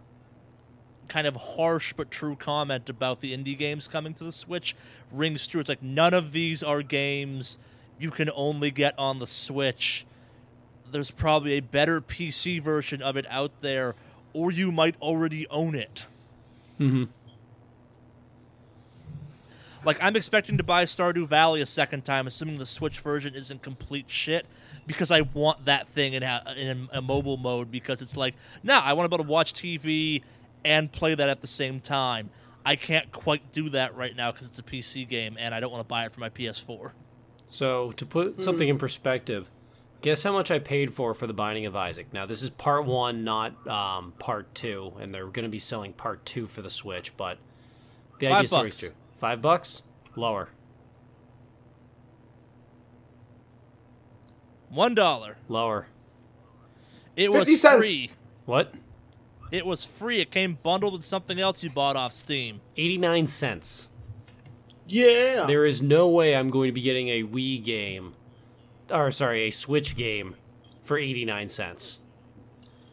kind of harsh but true comment about the indie games coming to the Switch rings true. It's like none of these are games you can only get on the Switch. There's probably a better PC version of it out there, or you might already own it. Mm-hmm. Like I'm expecting to buy Stardew Valley a second time, assuming the Switch version isn't complete shit because I want that thing in a, in a mobile mode because it's like, nah, I want to be able to watch TV and play that at the same time. I can't quite do that right now because it's a PC game and I don't want to buy it for my PS4. So, to put something in perspective, guess how much I paid for for The Binding of Isaac. Now, this is part one, not um, part two, and they're going to be selling part two for the Switch, but the Five idea is true. Five bucks? Lower. One dollar. Lower. It was cents. free. What? It was free. It came bundled with something else you bought off Steam. 89 cents. Yeah. There is no way I'm going to be getting a Wii game, or sorry, a Switch game for 89 cents.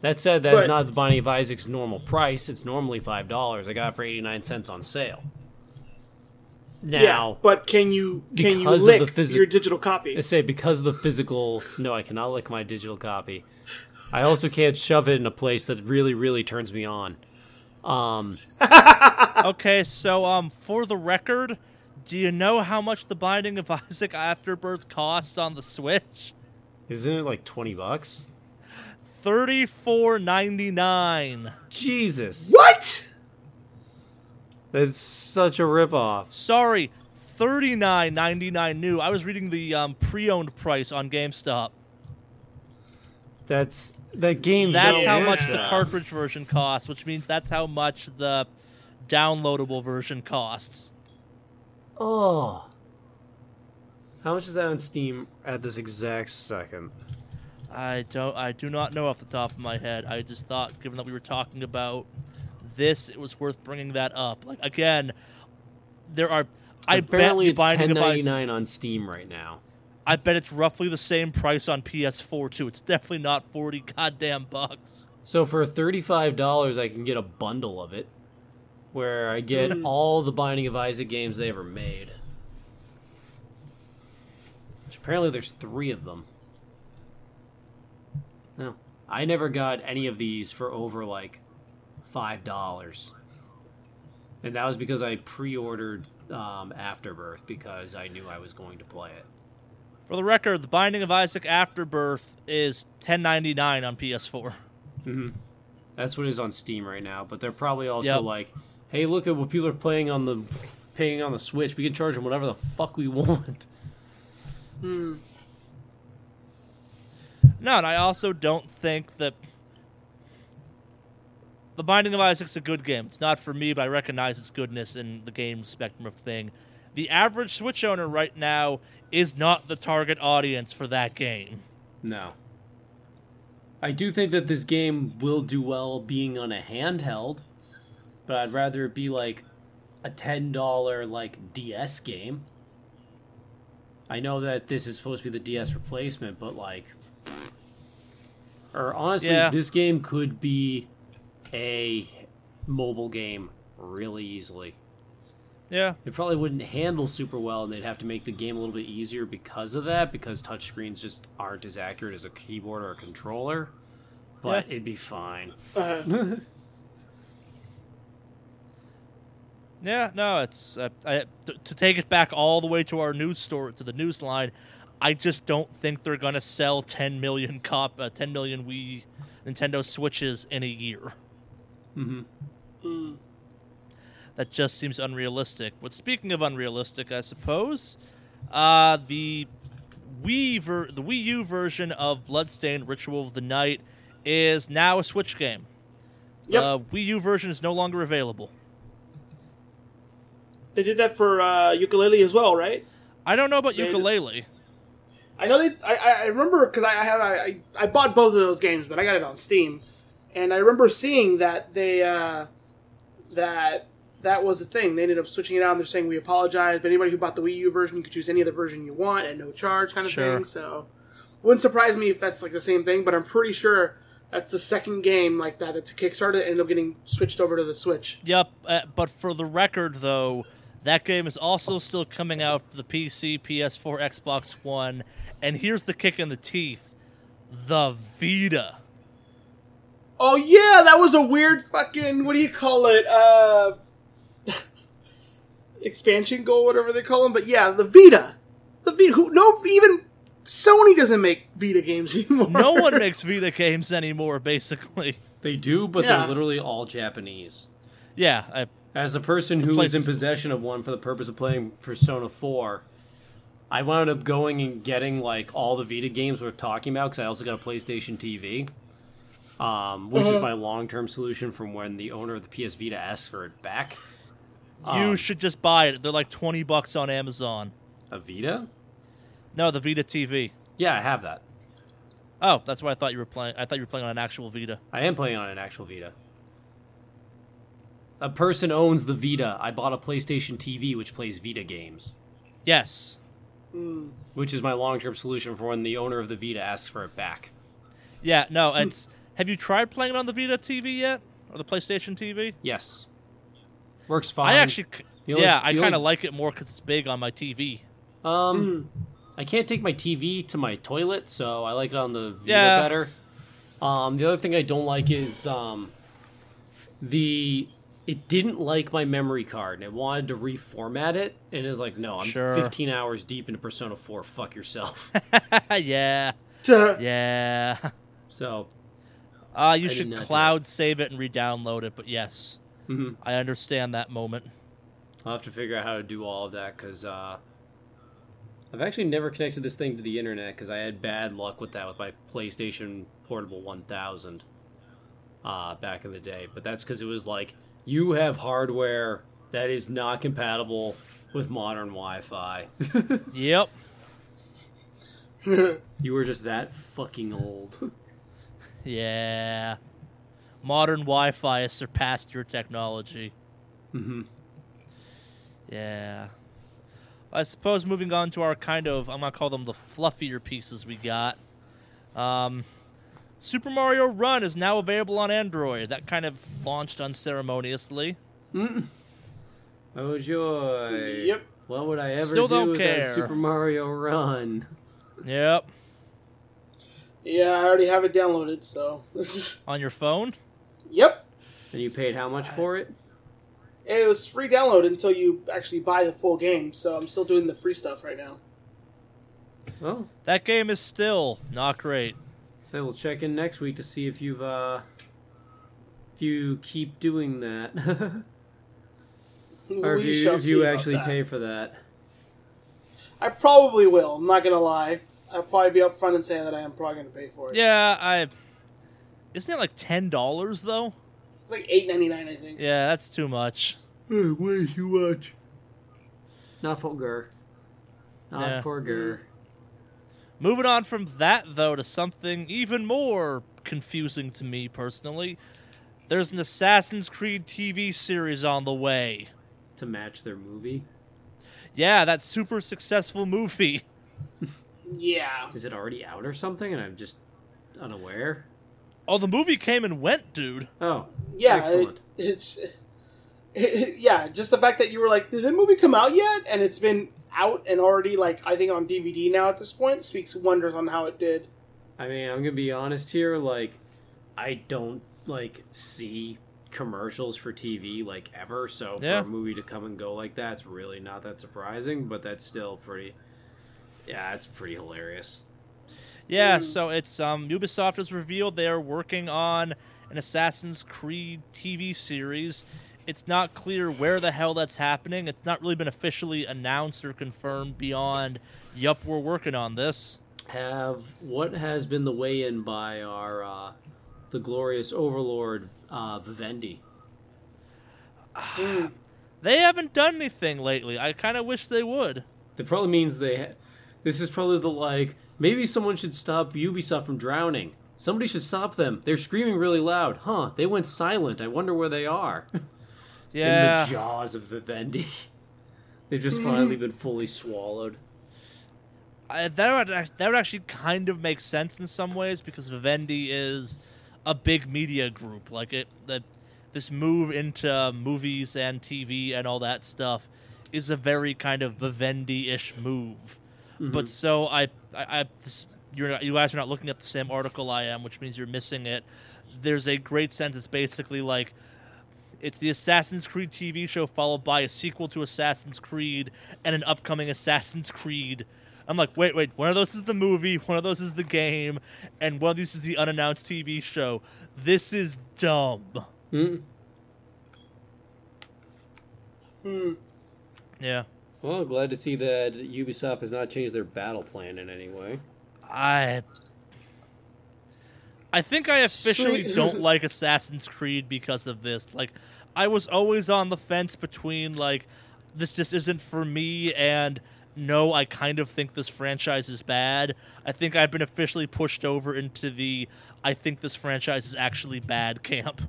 That said, that but, is not the Binding of Isaac's normal price. It's normally $5. I got it for 89 cents on sale. Now, yeah, but can you can you lick phys- your digital copy? I say because of the physical. No, I cannot lick my digital copy. I also can't shove it in a place that really, really turns me on. Um. (laughs) okay, so um, for the record, do you know how much the Binding of (laughs) Isaac Afterbirth costs on the Switch? Isn't it like twenty bucks? Thirty four ninety nine. Jesus. What? That's such a ripoff. Sorry, thirty nine ninety nine new. I was reading the um, pre owned price on GameStop. That's that game. That's how much the cartridge version costs, which means that's how much the downloadable version costs. Oh. How much is that on Steam at this exact second? I don't. I do not know off the top of my head. I just thought, given that we were talking about this, it was worth bringing that up. Like again, there are. I Apparently bet it's ten ninety nine on Steam right now. I bet it's roughly the same price on PS4 too. It's definitely not forty goddamn bucks. So for thirty five dollars, I can get a bundle of it, where I get mm. all the Binding of Isaac games they ever made. Which apparently there's three of them. No, I never got any of these for over like five dollars, and that was because I pre-ordered um, Afterbirth because I knew I was going to play it. For the record, The Binding of Isaac Afterbirth is ten ninety nine on PS4. Mm-hmm. That's what is on Steam right now, but they're probably also yep. like, "Hey, look at what people are playing on the paying on the Switch. We can charge them whatever the fuck we (laughs) want." Hmm. No, and I also don't think that the Binding of Isaac's a good game. It's not for me, but I recognize its goodness in the game spectrum of thing. The average Switch owner right now is not the target audience for that game. No. I do think that this game will do well being on a handheld, but I'd rather it be like a $10 like DS game. I know that this is supposed to be the DS replacement, but like or honestly, yeah. this game could be a mobile game really easily. Yeah. It probably wouldn't handle super well, and they'd have to make the game a little bit easier because of that, because touchscreens just aren't as accurate as a keyboard or a controller. But yeah. it'd be fine. Uh-huh. (laughs) yeah, no, it's uh, I, to, to take it back all the way to our news store to the news line. I just don't think they're gonna sell 10 million cop, uh, 10 million Wii Nintendo Switches in a year. Mm-hmm. Mm. That just seems unrealistic. But speaking of unrealistic, I suppose, uh, the Wii ver- the Wii U version of Bloodstained Ritual of the Night is now a Switch game. Yep. Uh, Wii U version is no longer available. They did that for uh, Yooka-Laylee as well, right? I don't know about They- Yooka-Laylee. I know they. I, I I remember because I, I have I, I bought both of those games, but I got it on Steam, and I remember seeing that they uh, that that was the thing. They ended up switching it out. and They're saying we apologize, but anybody who bought the Wii U version, you could choose any other version you want at no charge, kind of Sure. thing. So wouldn't surprise me if that's like the same thing. But I'm pretty sure that's the second game like that that's a Kickstarter ended up getting switched over to the Switch. Yep, uh, but for the record, though, that game is also still coming out for the PC, PS4, Xbox One, and here's the kick in the teeth: the Vita. Oh yeah, that was a weird fucking what do you call it? Uh (laughs) expansion goal, whatever they call them. But yeah, the Vita. The Vita who no even Sony doesn't make Vita games (laughs) anymore. No one makes Vita games anymore, basically. They do, but Yeah. they're literally all Japanese. Yeah, I, As a person who place is in possession of one for the purpose of playing Persona 4, I wound up going and getting like all the Vita games we're talking about because I also got a PlayStation TV, um, which Uh-huh. is my long-term solution from when the owner of the PS Vita asked for it back. you Um, should just buy it. They're like twenty bucks on Amazon. a Vita? No, the Vita TV. Yeah, I have that. Oh, that's why I thought you were playing. I thought you were playing on an actual Vita. I am playing on an actual Vita. A person owns the Vita. I bought a PlayStation TV which plays Vita games, Yes. which is my long-term solution for when the owner of the Vita asks for it back. Yeah. No. It's. Have you tried playing it on the Vita TV yet, or the PlayStation TV? Yes. Works fine. I actually. only- yeah, I kind of only- like it more because it's big on my TV. Um, I can't take my TV to my toilet, so I like it on the Vita Yeah. better. Um, the other thing I don't like is um, the it didn't like my memory card and it wanted to reformat it, and it was like, no, I'm Sure. 15 hours deep into Persona 4. Fuck yourself. (laughs) yeah. Yeah. so, Uh, you did should cloud save it and re-download it. But yes, mhm. I understand that moment. I'll have to figure out how to do all of that because uh, I've actually never connected this thing to the internet because I had bad luck with that with my PlayStation Portable 1000 uh, back in the day. But that's because it was like you have hardware that is not compatible with modern Wi-Fi. (laughs) Yep. you were just that fucking old. (laughs) Yeah. Modern Wi-Fi has surpassed your technology. hmm Yeah. I suppose moving on to our kind of, I'm going to call them the fluffier pieces we got. Um, Super Mario Run is now available on Android. That kind of launched unceremoniously. Oh joy! Yep. What would I ever Still do don't with care. Super Mario Run? Yep. Yeah, I already have it downloaded, so (laughs) On your phone? Yep. And you paid how much for it? It was free download until you actually buy the full game, so I'm still doing the free stuff right now. Oh, That game is still not great. So we'll check in next week to see if you've uh if you keep doing that. (laughs) or if We you, shall if you about actually that. pay for that. I probably will. I'm not gonna lie. I'll probably be upfront and say that I am probably gonna pay for it. Yeah, I. Isn't it like ten dollars though? It's like eight ninety nine, I think. Yeah, that's too much. way too much. Not for Gur. Not Yeah. for Gur. Moving on from that though to something even more confusing to me personally. There's an Assassin's Creed TV series on the way. To match their movie. Yeah, that super successful (laughs) movie. Yeah. Is it already out or something and I'm just unaware? Oh, the movie came and went, dude. Oh. Yeah. Excellent. It, it's. (laughs) yeah, just the fact that you were like, did the movie come out yet? And it's been out and already like I think on DVD now at this point speaks wonders on how it did. I mean, I'm gonna be honest here. Like, I don't like see commercials for TV like ever. So for a movie to come and go like that, it's really not that surprising. But that's still pretty. Yeah, it's pretty hilarious. Yeah, Mm. so it's um Ubisoft has revealed they are working on an Assassin's Creed TV series. It's not clear where the hell that's happening. It's not really been officially announced or confirmed beyond, yup, we're working on this. Have what has been the weigh-in by our uh, the glorious Overlord uh, Vivendi. (sighs) They haven't done anything lately. I kind of wish they would. That probably means they. Ha- this is probably the like. Maybe someone should stop Ubisoft from drowning. Somebody should stop them. They're screaming really loud. Huh? They went silent. I wonder where they are. Yeah. (laughs) In the jaws of Vivendi. They've just finally (laughs) been fully swallowed. I, that would that would actually kind of make sense in some ways because Vivendi is a big media group. Like it, that this move into movies and TV and all that stuff is a very kind of Vivendi-ish move. But so I, I, I this, you're not, you guys are not looking at the same article I am, which means you're missing it. There's a great sense. It's basically like it's the Assassin's Creed TV show followed by a sequel to Assassin's Creed and an upcoming Assassin's Creed. I'm like, wait, wait, one of those is the movie, one of those is the game, and one of these is the unannounced TV show. This is dumb. Hmm. Hmm. Yeah. Well, glad to see that Ubisoft has not changed their battle plan in any way. I I think I officially don't like Assassin's Creed because of this. Like I was always on the fence between like this just isn't for me and no, I kind of think this franchise is bad. I think I've been officially pushed over into the I think this franchise is actually bad camp.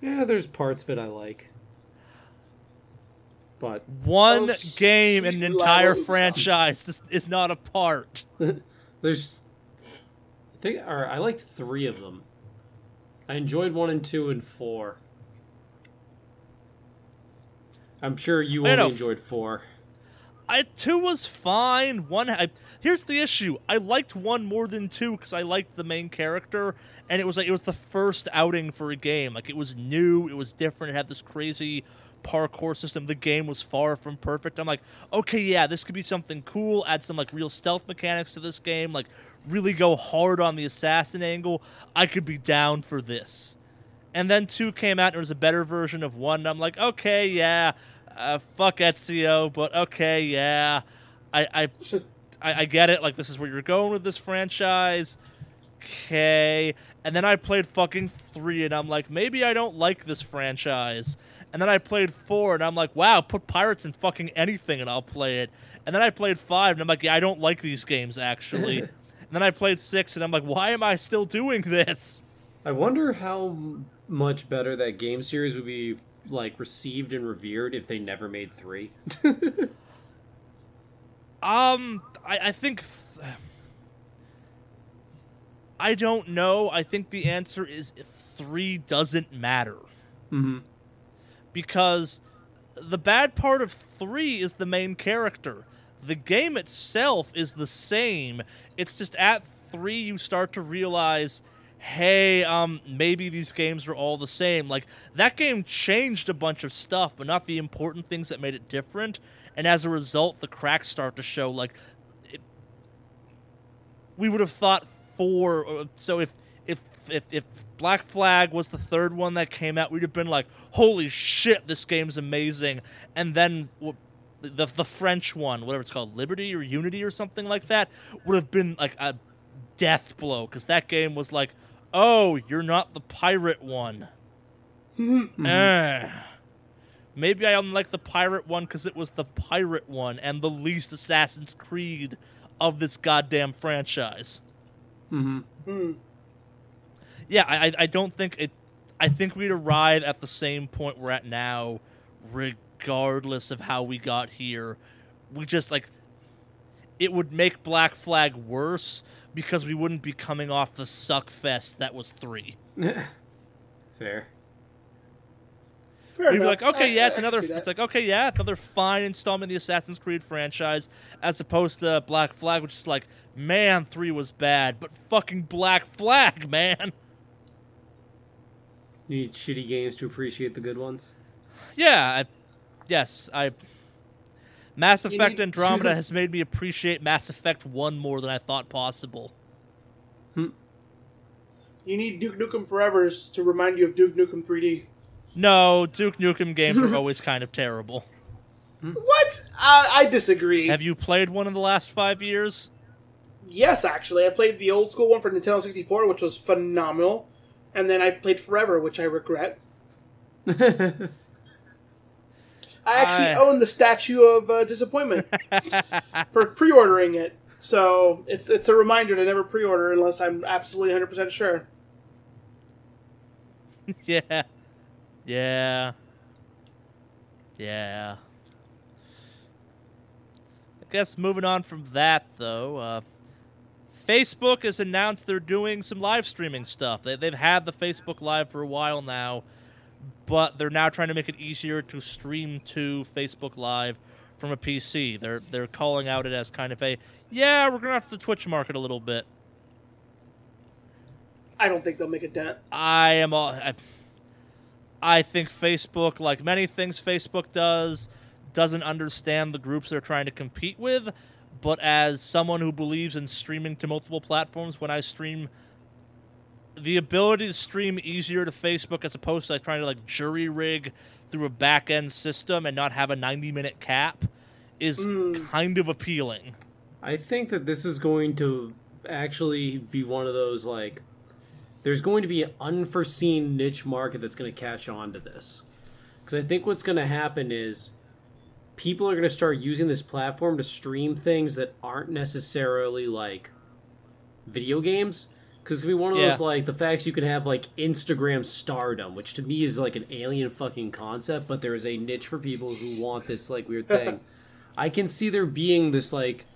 Yeah, there's parts of it I like. But One Oh, game in an entire franchise is, is not a part. (laughs) there's I think or I liked 3 of them. I enjoyed 1 and 2 and 4. I'm sure you I only know. enjoyed 4. I two was fine. One, I, here's the issue: I liked one more than two because I liked the main character, and it was like it was the first outing for a game. Like it was new, it was different. It had this crazy parkour system. The game was far from perfect. I'm like, okay, yeah, this could be something cool. Add some like real stealth mechanics to this game. Like really go hard on the assassin angle. I could be down for this. And then two came out and it was a better version of one. And I'm like, okay, yeah, uh, fuck Ezio, but okay, yeah, I, I, I, I get it. Like this is where you're going with this franchise. Okay. And then I played fucking three, and I'm like, maybe I don't like this franchise. And then I played four, and I'm like, wow, put pirates in fucking anything, and I'll play it. And then I played five, and I'm like, yeah, I don't like these games actually. (laughs) and then I played six, and I'm like, why am I still doing this? I wonder how much better that game series would be like received and revered if they never made 3. (laughs) Um, I, I think. Th- I don't know. I think the answer is three doesn't matter. Mhm. Because the bad part of three is the main character. The game itself is the same. It's just at three you start to realize, hey, um, maybe these games are all the same. Like that game changed a bunch of stuff, but not the important things that made it different. And as a result, the cracks start to show. Like it, we would have thought four. uh, So if if if if Black Flag was the third one that came out, we'd have been like, "Holy shit, this game's amazing!" And then the the French one, whatever it's called, Liberty or Unity or something like that, would have been like a death blow because that game was like, "Oh, you're not the pirate one." Eh. Maybe I only like the pirate one because it was the pirate one and the least Assassin's Creed of this goddamn franchise. Mhm. Hmm. Yeah, I, I- I don't think it. I think we'd arrive at the same point we're at now, regardless of how we got here. We just like. It would make Black Flag worse because we wouldn't be coming off the suck fest that was three. (laughs) Fair. Fair We'd be like, okay, I- yeah, I it's can another. It's like, okay, yeah, another fine installment in the Assassin's Creed franchise, as opposed to Black Flag, which is like, man, three was bad, but fucking Black Flag, man. You need shitty games to appreciate the good ones. Yeah, I, yes, I. Mass Effect need- (laughs) Andromeda has made me appreciate Mass Effect One more than I thought possible. Hmm. You need Duke Nukem Forever's to remind you of Duke Nukem 3D. No, Duke Nukem games are always kind of terrible. What? I, I disagree. Have you played one in the last five years? Yes, actually, I played the old school one for Nintendo 64, which was phenomenal, and then I played Forever, which I regret. (laughs) I actually I- own the statue of uh, disappointment (laughs) for pre-ordering it. So it's it's a reminder to never pre-order unless I'm absolutely 100 percent sure. (laughs) yeah. Yeah. Yeah. I guess moving on from that, though, uh, Facebook has announced they're doing some live streaming stuff. They, they've had the Facebook Live for a while now, but they're now trying to make it easier to stream to Facebook Live from a PC. They're they're calling out it as kind of a yeah, we're gonna have to Twitch market a little bit. I don't think they'll make a dent. I am all. I, I think Facebook, like many things Facebook does, doesn't understand the groups they're trying to compete with. But as someone who believes in streaming to multiple platforms, when I stream, the ability to stream easier to Facebook as opposed to like trying to like jury rig through a back end system and not have a 90 minute cap is mm. kind of appealing. I think that this is going to actually be one of those like there's going to be an unforeseen niche market that's going to catch on to this. Cuz I think what's going to happen is people are going to start using this platform to stream things that aren't necessarily like video games cuz it's going to be one of Yeah. those like the facts you can have like Instagram stardom, which to me is like an alien fucking concept, but there is a niche for people who want this like weird (laughs) thing. I can see there being this like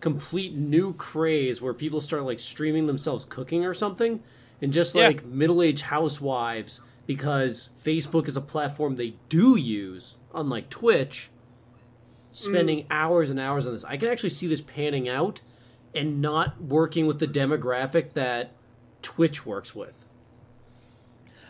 complete new craze where people start like streaming themselves cooking or something and just Yeah. like middle-aged housewives because Facebook is a platform they do use unlike Twitch spending mm. hours and hours on this. I can actually see this panning out and not working with the demographic that Twitch works with.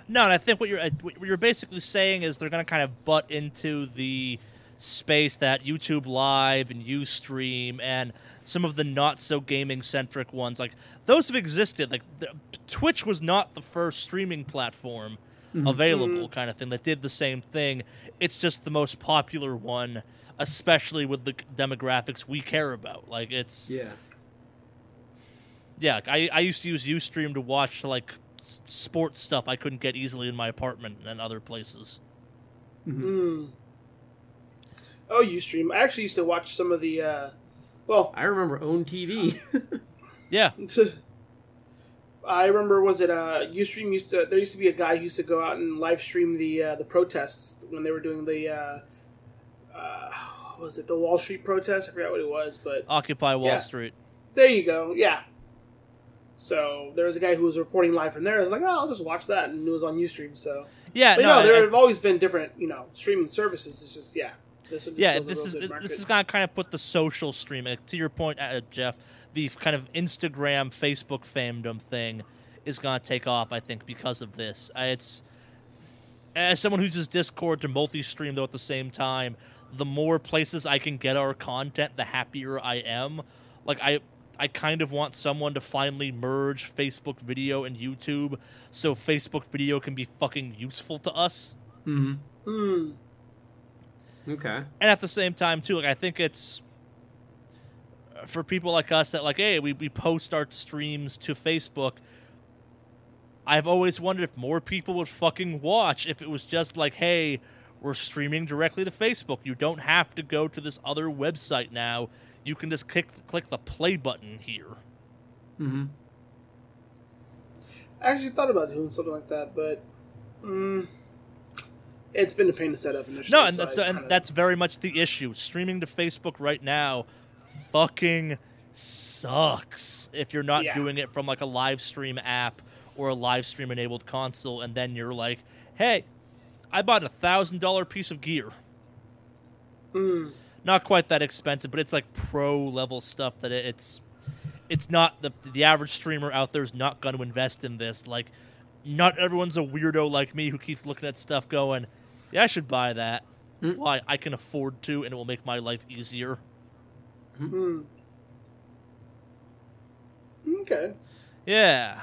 No, and I think what you're uh, what you're basically saying is they're going to kind of butt into the space that YouTube Live and UStream and some of the not so gaming centric ones like those have existed. Like the, Twitch was not the first streaming platform mm-hmm. available, mm. kind of thing that did the same thing. It's just the most popular one, especially with the demographics we care about. Like it's Yeah. yeah, I I used to use UStream to watch like s- sports stuff I couldn't get easily in my apartment and other places. Mm. Oh, UStream. I actually used to watch some of the. Uh, well, I remember Own TV. (laughs) Yeah, (laughs) I remember was it uh UStream used to there used to be a guy who used to go out and live stream the uh, the protests when they were doing the uh, uh was it the Wall Street protest I forgot what it was but Occupy Wall Yeah. Street. there you go yeah so there was a guy who was reporting live from there I was like oh I'll just watch that and it was on UStream so Yeah, but no, no, there I, have always been different you know streaming services it's just yeah this one just yeah, this is good this is gonna kind of put the social streaming to your point, uh, Jeff. The kind of Instagram, Facebook fandom thing is gonna take off, I think, because of this. Uh, it's as someone who's just Discord to multi-stream though at the same time. The more places I can get our content, the happier I am. Like I. I kind of want someone to finally merge Facebook video and YouTube so Facebook video can be fucking useful to us. mm-hmm. Hmm. Okay. and at the same time too like i think it's for people like us that like hey we, we post our streams to facebook i've always wondered if more people would fucking watch if it was just like hey we're streaming directly to facebook you don't have to go to this other website now you can just click click the play button here Mm-hmm. I actually thought about doing something like that but mm, it's been a pain to set up initially no and so that's I and kinda- that's very much the issue streaming to facebook right now fucking sucks if you're not Yeah. doing it from like a live stream app or a live stream enabled console and then you're like hey i bought a thousand dollar piece of gear Mm. not quite that expensive but it's like pro level stuff that it's it's not the the average streamer out there is not going to invest in this like not everyone's a weirdo like me who keeps looking at stuff going yeah i should buy that Mm. why i can afford to and it will make my life easier Hmm. Okay. yeah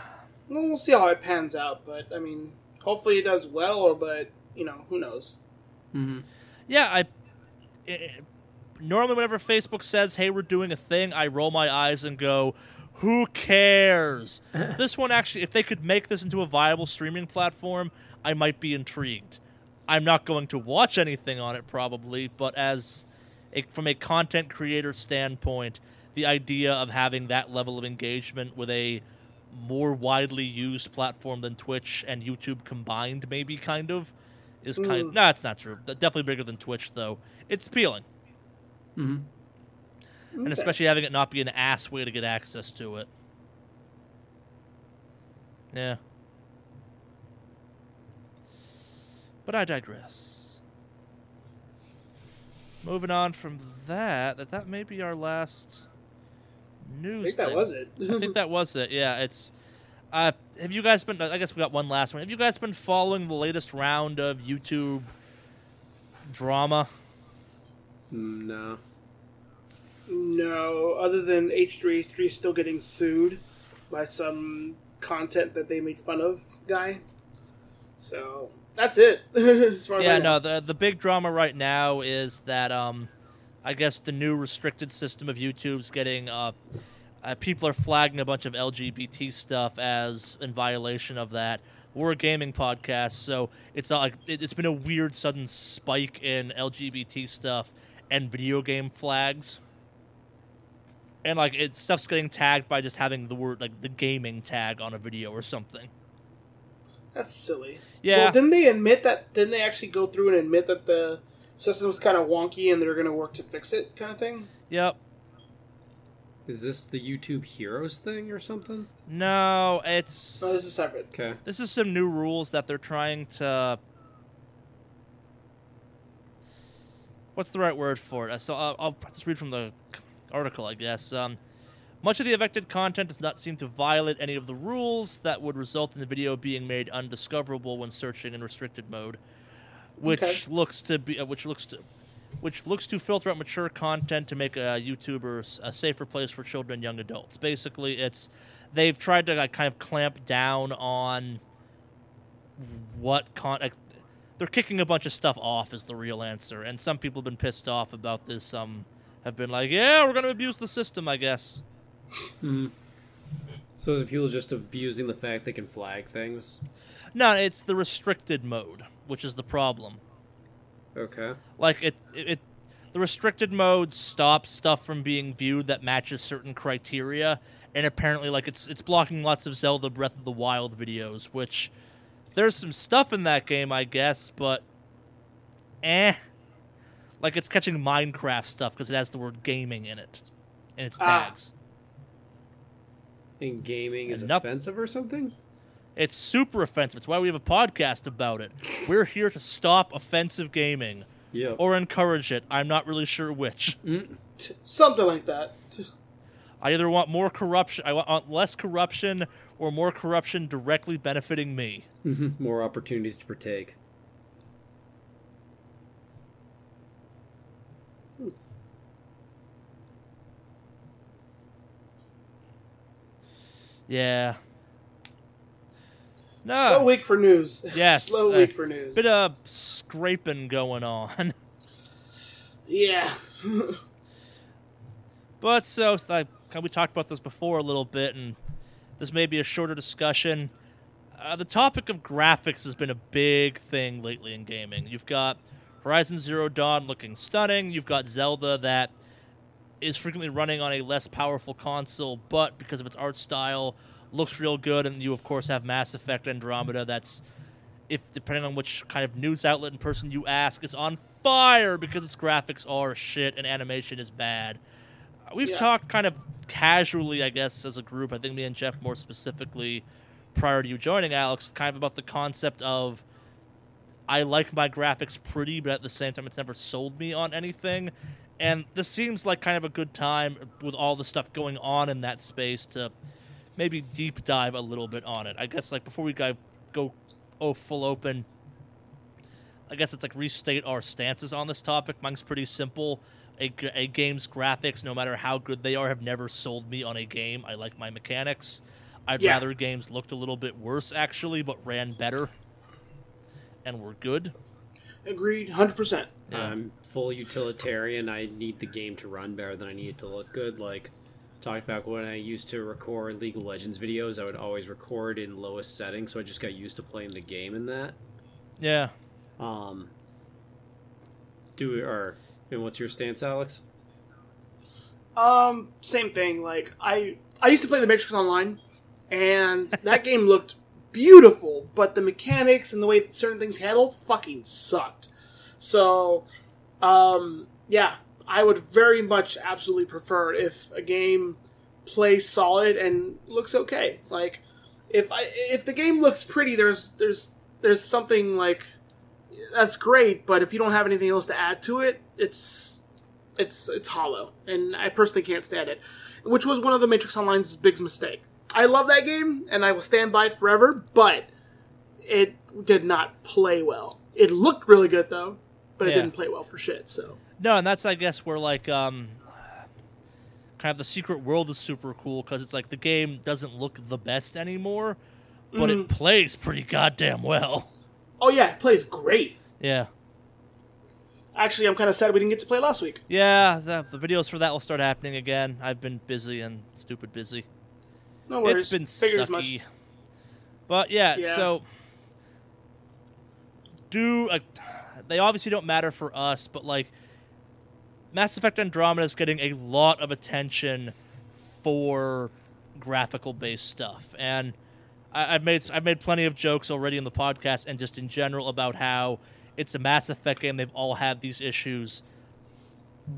Well, we'll see how it pans out, but I mean, hopefully it does well. Or, but you know, who knows? Mm-hmm. yeah i i normally whenever facebook says hey we're doing a thing i roll my eyes and go Who cares? (laughs) this one actually, if they could make this into a viable streaming platform, I might be intrigued. I'm not going to watch anything on it probably, but as a, from a content creator standpoint, the idea of having that level of engagement with a more widely used platform than Twitch and YouTube combined, maybe kind of, is kind. Mm. No, it's not true. Definitely bigger than Twitch, though. It's appealing, hmm and Okay. especially having it not be an ass way to get access to it. Yeah. But I digress. Moving on from that, that that may be our last news. I think that was it. I think that was it. Yeah, it's. Uh, have you guys been? I guess we got one last one. Have you guys been following the latest round of YouTube drama? No. no, other than H3H3 still getting sued by some content that they made fun of guy. So that's it. (laughs) as far as I Yeah, know. no. The the big drama right now is that um, I guess the new restricted system of YouTube's getting uh, uh people are flagging a bunch of LGBT stuff as in violation of that. We're a gaming podcast, so it's not like it, it's been a weird sudden spike in LGBT stuff and video game flags. And like it stuff's getting tagged by just having the word like the gaming tag on a video or something. That's silly. Yeah. Well, didn't they admit that? Didn't they actually go through and admit that the system was kind of wonky and they're going to work to fix it, kind of thing? Yep. Is this the YouTube Heroes thing or something? No, it's No, this is separate. Okay. This is some new rules that they're trying to. What's the right word for it? Uh, So I'll, I'll just read from the article, I guess. Um, much of the affected content does not seem to violate any of the rules that would result in the video being made undiscoverable when searching in restricted mode, which Okay. looks to be uh, which looks to which looks to filter out mature content to make a YouTuber s- a safer place for children and young adults. Basically, it's they've tried to like, kind of clamp down on what con. Like, they're kicking a bunch of stuff off is the real answer, and some people have been pissed off about this. Some have been like, "Yeah, we're going to abuse the system," I guess. hmm So is it people just abusing the fact they can flag things? No, it's the restricted mode, which is the problem. Okay. Like it, it, it the restricted mode stops stuff from being viewed that matches certain criteria, and apparently, like it's it's blocking lots of Zelda Breath of the Wild videos, which there's some stuff in that game, I guess, but eh. Like it's catching Minecraft stuff because it has the word gaming in it, in its Ah. tags. And gaming is And noth- offensive or something? It's super offensive. It's why we have a podcast about it. We're here to stop offensive gaming Yep. or encourage it. I'm not really sure which. Mm. Something like that. I either want more corruption, I want less corruption, or more corruption directly benefiting me. More opportunities to partake. Yeah. No. Slow week for news. (laughs) Yes, Slow uh, week for news. Bit of scraping going on. (laughs) yeah. (laughs) But so, like, we talked about this before a little bit, and this may be a shorter discussion. Uh, the topic of graphics has been a big thing lately in gaming. You've got Horizon Zero Dawn looking stunning. You've got Zelda that is frequently running on a less powerful console, but because of its art style, looks real good. And you, of course, have Mass Effect Andromeda that's, if depending on which kind of news outlet and person you ask, is on fire because its graphics are shit and animation is bad. We've Yeah. talked kind of casually, I guess, as a group. I think me and Jeff more specifically, prior to you joining, Alex, kind of about the concept of I like my graphics pretty, but at the same time, it's never sold me on anything. And this seems like kind of a good time with all the stuff going on in that space to maybe deep dive a little bit on it. I guess like before we go go oh full open, I guess it's like restate our stances on this topic. Mine's pretty simple. A game's graphics, no matter how good they are, have never sold me on a game. I like my mechanics. I'd Yeah. rather games looked a little bit worse, actually, but ran better and were good. Agreed. Hundred percent. Yeah. I'm full utilitarian. I need the game to run better than I need it to look good. Like, talked about when I used to record League of Legends videos, I would always record in lowest settings, so I just got used to playing the game in that. Yeah. Um. Do or and what's your stance, Alex? Um, same thing. Like I, I used to play the Matrix Online, and (laughs) that game looked beautiful, but the mechanics and the way certain things handled fucking sucked. So, um, yeah, I would very much absolutely prefer if a game plays solid and looks okay. Like if I if the game looks pretty, there's there's there's something like that's great, but if you don't have anything else to add to it, it's it's it's hollow, and I personally can't stand it. Which was one of the Matrix Online's biggest mistake. I love that game, and I will stand by it forever, but it did not play well. It looked really good though, but it Yeah. didn't play well for shit. So No, and that's I guess where like um kind of the secret world is super cool because it's like the game doesn't look the best anymore, but it plays pretty goddamn well. oh yeah, it plays great. Yeah. Actually, I'm kind of sad we didn't get to play last week. Yeah, the, the videos for that will start happening again. I've been busy and stupid busy. No worries. It's been much. sucky. But yeah, Yeah. so do uh, they obviously don't matter for us, but like Mass Effect Andromeda is getting a lot of attention for graphical based stuff, and I, I've made I've made plenty of jokes already in the podcast and just in general about how it's a Mass Effect game. They've all had these issues.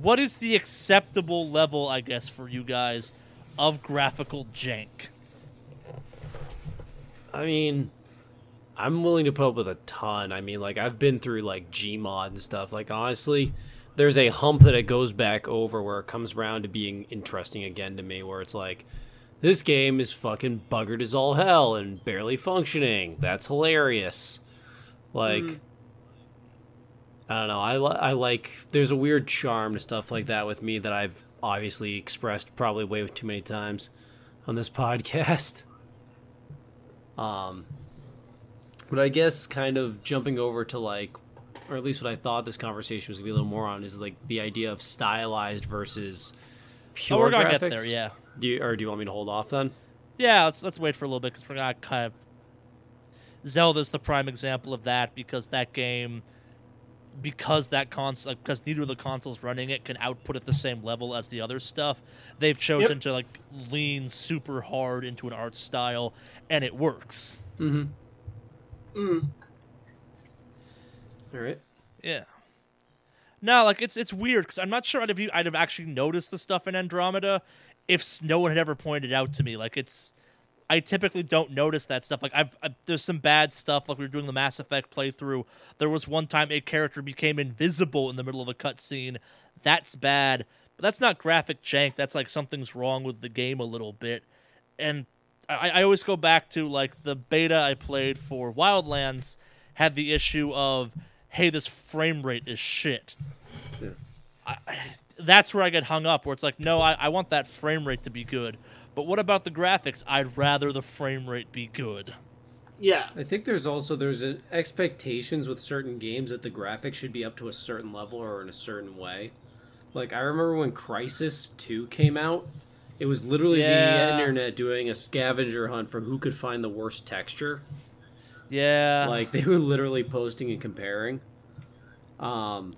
What is the acceptable level, I guess, for you guys of graphical jank? I mean, I'm willing to put up with a ton. I mean, like I've been through like Gmod and stuff. Like honestly, there's a hump that it goes back over where it comes around to being interesting again to me. Where it's like, this game is fucking buggered as all hell and barely functioning. That's hilarious. Like. I don't know. I, li- I like. There's a weird charm to stuff like that with me that I've obviously expressed probably way too many times on this (laughs) podcast. Um, but I guess kind of jumping over to like, or at least what I thought this conversation was gonna be a little more on is like the idea of stylized versus pure oh, we're gonna graphics. get there, yeah. Do you, or do you want me to hold off then? Yeah, let's let's wait for a little bit because we're gonna kind of. Zelda's the prime example of that because that game, because that console, because neither of the consoles running it can output at the same level as the other stuff. They've chosen Yep. to like lean super hard into an art style, and it works. Mm-hmm. Mm. Yeah. No, like it's it's weird because I'm not sure I'd have I'd have actually noticed the stuff in Andromeda if no one had ever pointed it out to me. Like it's, I typically don't notice that stuff. Like I've, i there's some bad stuff. Like we were doing the Mass Effect playthrough. There was one time a character became invisible in the middle of a cutscene. That's bad, but that's not graphic jank. That's like something's wrong with the game a little bit. And I, I always go back to like the beta I played for Wildlands had the issue of, hey, this frame rate is shit. Yeah. I, I, that's where I get hung up. Where it's like, no, I, I want that frame rate to be good, but what about the graphics? I'd rather the frame rate be good. Yeah. I think there's also there's an expectations with certain games that the graphics should be up to a certain level or in a certain way. Like I remember when Crysis 2 came out, it was literally Yeah. the internet doing a scavenger hunt for who could find the worst texture. Yeah. Like they were literally posting and comparing. Um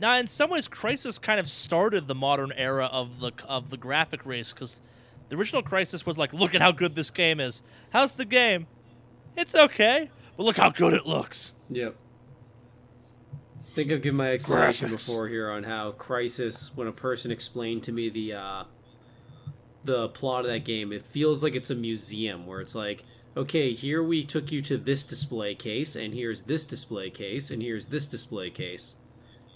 now, in some ways, Crysis kind of started the modern era of the of the graphic race because the original Crysis was like, look at how good this game is. How's the game? It's okay, but look how good it looks. Yep. I think I've given my explanation Graphics. before here on how Crysis, when a person explained to me the uh, the plot of that game, it feels like it's a museum where it's like, okay, here we took you to this display case, and here's this display case, and here's this display case.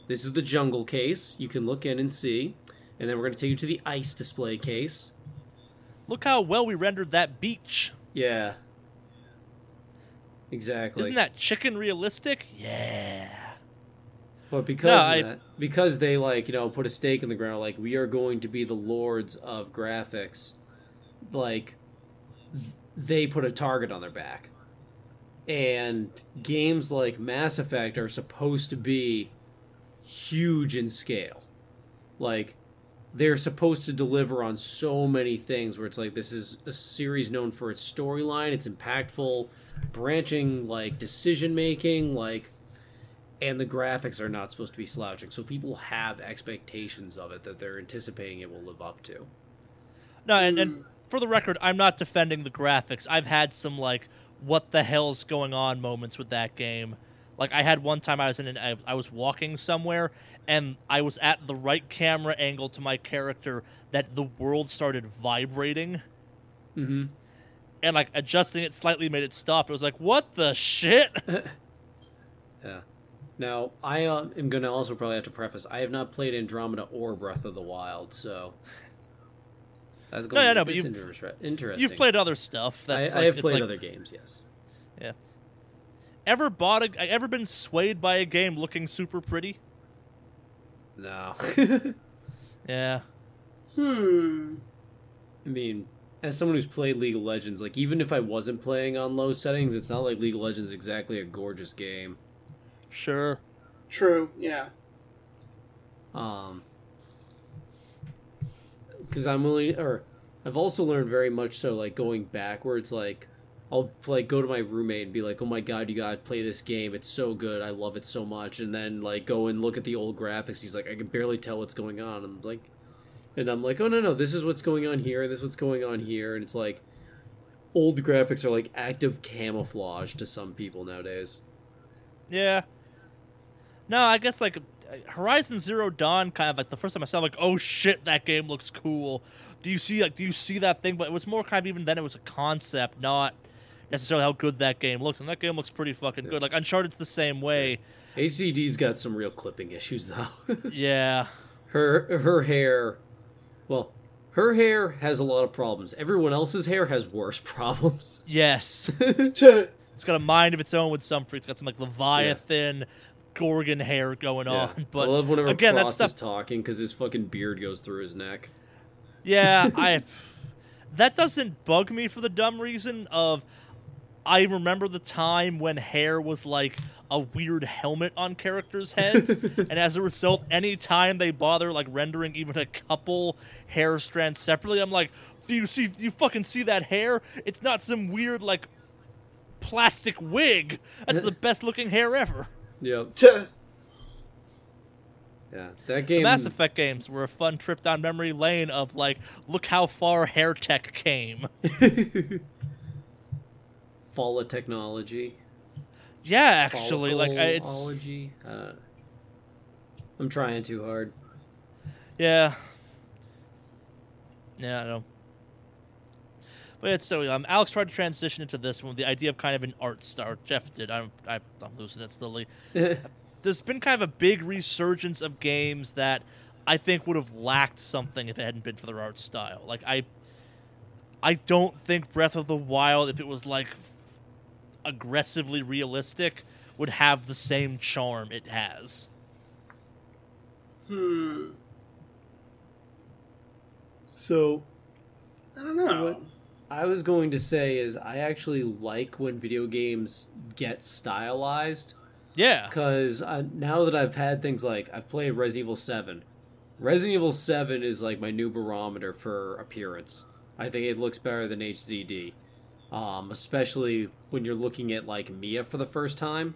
This is the jungle case. You can look in and see, and then we're going to take you to the ice display case. Look how well we rendered that beach. Yeah. Exactly. Isn't that chicken realistic? Yeah. But because No, of I- that, because they like you know put a stake in the ground, like we are going to be the lords of graphics, like they put a target on their back, and games like Mass Effect are supposed to be huge in scale, like they're supposed to deliver on so many things where it's like this is a series known for its storyline, it's impactful, branching like decision making, like and the graphics are not supposed to be slouching. So people have expectations of it that they're anticipating it will live up to. No, and, and hmm. For the record, I'm not defending the graphics. I've had some like what the hell's going on moments with that game. Like I had one time I was in an I, I was walking somewhere and I was at the right camera angle to my character that the world started vibrating. Mm-hmm. And like adjusting it slightly made it stop. It was like, what the shit? (laughs) yeah. Now, I uh, am going to also probably have to preface I have not played Andromeda or Breath of the Wild, so. (laughs) That's going no, to no, no, but you've, interesting. You've played other stuff. That's I, like, I have played like, other games, yes. Yeah. Ever bought a? Ever been swayed by a game looking super pretty? No. (laughs) yeah. Hmm. I mean, as someone who's played League of Legends, like even if I wasn't playing on low settings, it's not like League of Legends is exactly a gorgeous game. Sure. True. Yeah. Um. Because I'm willing, or I've also learned very much so, like going backwards, like I'll like go to my roommate and be like, "Oh my god, you gotta play this game! It's so good! I love it so much!" And then like go and look at the old graphics. He's like, "I can barely tell what's going on." And I'm like, and I'm like, "Oh no, no, this is what's going on here. This is what's going on here." And it's like, old graphics are like active camouflage to some people nowadays. Yeah. No, I guess like Uh, Horizon Zero Dawn, kind of like the first time I saw, it, like, oh shit, that game looks cool. Do you see like, do you see that thing? But it was more kind of even then it was a concept, not necessarily how good that game looks, and that game looks pretty fucking good. Like Uncharted's the same way. HZD's got some real clipping issues though. (laughs) yeah. Her her hair, well, her hair has a lot of problems. Everyone else's hair has worse (laughs) problems. Yes. (laughs) it's got a mind of its own with some freaks. It's got some like Leviathan. Yeah. Gorgon hair going yeah. on, but I love whenever again Rost that's is talking because his fucking beard goes through his neck. Yeah, (laughs) I. That doesn't bug me for the dumb reason of I remember the time when hair was like a weird helmet on characters' heads, (laughs) and as a result, anytime they bother like rendering even a couple hair strands separately, I'm like, do you see? Do you fucking see that hair? It's not some weird like plastic wig. That's (laughs) the best looking hair ever. Yep. yeah, that game. The Mass Effect games were a fun trip down memory lane of like, look how far hair tech came. (laughs) fall of technology. Yeah, actually, like it's. Uh, I'm trying too hard. Yeah. Yeah, I know. But it's so um, Alex tried to transition into this one with the idea of kind of an art star. Jeff did. I'm I, am i am losing it slowly. (laughs) There's been kind of a big resurgence of games that I think would have lacked something if it hadn't been for their art style. Like I, I don't think Breath of the Wild, if it was like aggressively realistic would have the same charm it has. Hmm. So, I don't know. What I was going to say is I actually like when video games get stylized. Yeah. Because now that I've had things like I've played Resident Evil 7, Resident Evil 7 is like my new barometer for appearance. I think it looks better than HZD um, especially when you're looking at like Mia for the first time,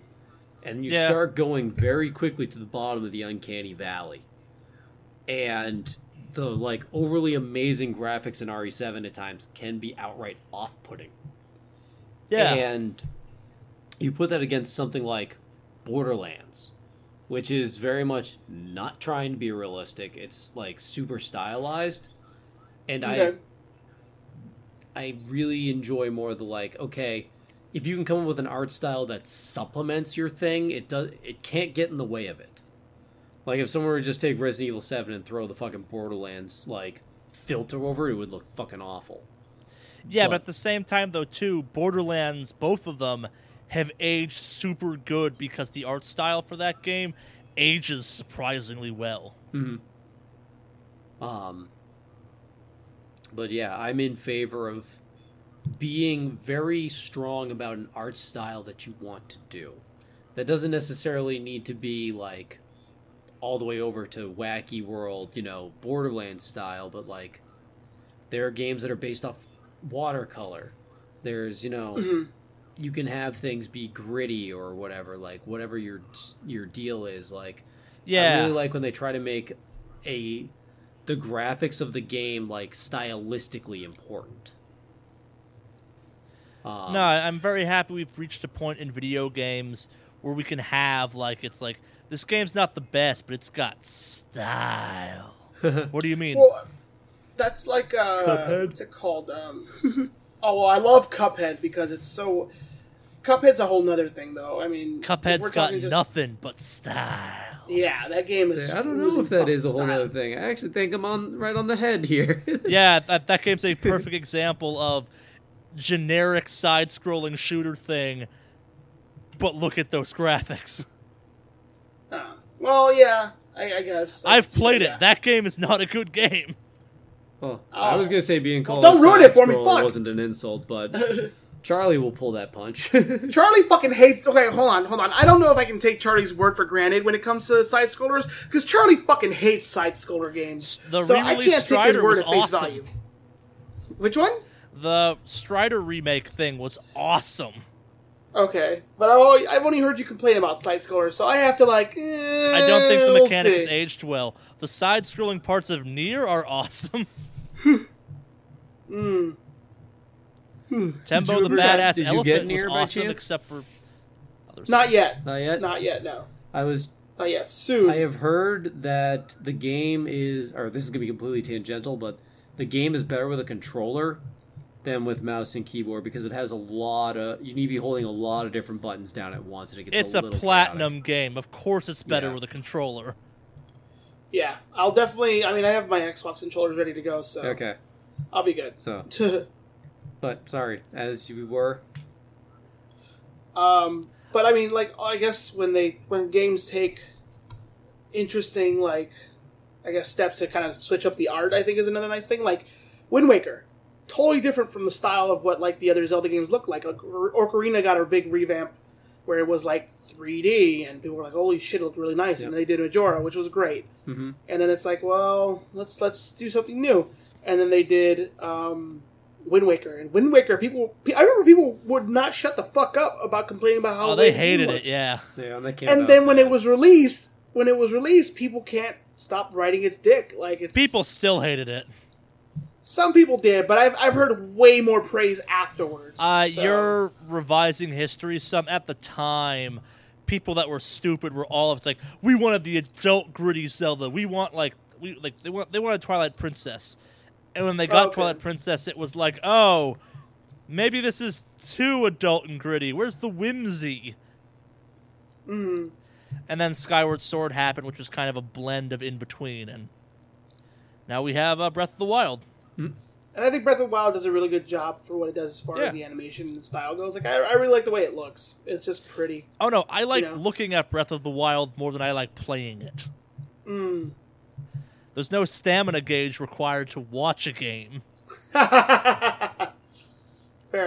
and you yeah. start going very quickly to the bottom of the uncanny valley, and the like overly amazing graphics in RE7 at times can be outright off-putting. Yeah, and you put that against something like Borderlands, which is very much not trying to be realistic. It's like super stylized, and okay. I I really enjoy more the like, okay, if you can come up with an art style that supplements your thing, it does it can't get in the way of it. Like if someone were to just take Resident Evil 7 and throw the fucking Borderlands like filter over it, it would look fucking awful. Yeah, but, but at the same time though too, Borderlands, both of them have aged super good because the art style for that game ages surprisingly well. Mm-hmm. Um but yeah, I'm in favor of being very strong about an art style that you want to do. That doesn't necessarily need to be like all the way over to wacky world, you know, Borderlands style, but like there are games that are based off watercolor. There's, you know, Mm-hmm. you can have things be gritty or whatever, like whatever your your deal is. Like, yeah, I Yeah. really like when they try to make a the graphics of the game like stylistically important. Um, No, I'm very happy we've reached a point in video games where we can have like it's like this game's not the best, but it's got style. (laughs) what do you mean? Well, that's like uh, Cuphead? what's it called? Um, (laughs) oh, well, I love Cuphead because it's so. Cuphead's a whole nother thing, though. I mean, Cuphead's got just- nothing but style. Yeah, that game is. I don't know if that is a whole style. other thing. I actually think I'm on right on the head here. (laughs) Yeah, that that game's a perfect example of generic side-scrolling shooter thing. But look at those graphics. Well, yeah, I, I guess. I I've played that, it. That game is not a good game. Well, I oh. was Oh. gonna say being Well, called don't a ruin it for me, side-scroller fuck. wasn't an insult, but (laughs) Charlie will pull that punch. (laughs) Charlie fucking hates. Okay, hold on, hold on. I don't know if I can take Charlie's word for granted when it comes to side scrollers because Charlie fucking hates side scroller games. The so I can't take his Strider word was at face awesome. value. Which one? The Strider remake thing was awesome. Okay, but I've only, I've only heard you complain about side scrollers, so I have to like. eh, I don't think the we'll mechanics see. aged well. The side-scrolling parts of NieR are awesome. (laughs) Mm. Tembo the badass did you get elephant was awesome, chance? except for other Not stuff. yet. Not yet. Not yet. No. I was. Not yet. Soon. I have heard that the game is, or this is gonna be completely tangential, but the game is better with a controller than with mouse and keyboard because it has a lot of. You need to be holding a lot of different buttons down at once, and it gets It's a, a little platinum game. Of course, it's better Yeah. with a controller. yeah, I'll definitely. I mean, I have my Xbox controllers ready to go, so. Okay, I'll be good. so (laughs) but sorry, as you were. um, but I mean, like, I guess when they when games take interesting, like, I guess steps to kind of switch up the art, I think is another nice thing. Like, Wind Waker, totally different from the style of what like the other Zelda games look like. Like, Ocarina got a big revamp where it was like 3D, and people were like, "Holy shit, it looked really nice." And they did Majora, which was great. hmm and then it's like, well, let's let's do something new. And then they did um, Wind Waker, and Wind Waker. People, I remember people would not shut the fuck up about complaining about how Oh, they hated it. Yeah. Yeah, and that came And then when it was released, when it was released, people can't stop writing its dick. Like it's People still hated it. Some people did, but I've I've heard way more praise afterwards. Uh, so- You're revising history some. At the time, people that were stupid were all of it's like, we wanted the adult gritty Zelda. We want like we like they want they wanted Twilight Princess, and when they got Okay. Twilight Princess, it was like, oh, maybe this is too adult and gritty. Where's the whimsy? Mhm. And then Skyward Sword happened, which was kind of a blend of in between, and now we have uh, Breath of the Wild. And I think Breath of the Wild does a really good job for what it does as far Yeah. as the animation and style goes. Like I, I really like the way it looks. It's just pretty. Oh no, I like know. looking at Breath of the Wild more than I like playing it. Mm. There's no stamina gauge required to watch a game. (laughs) Fair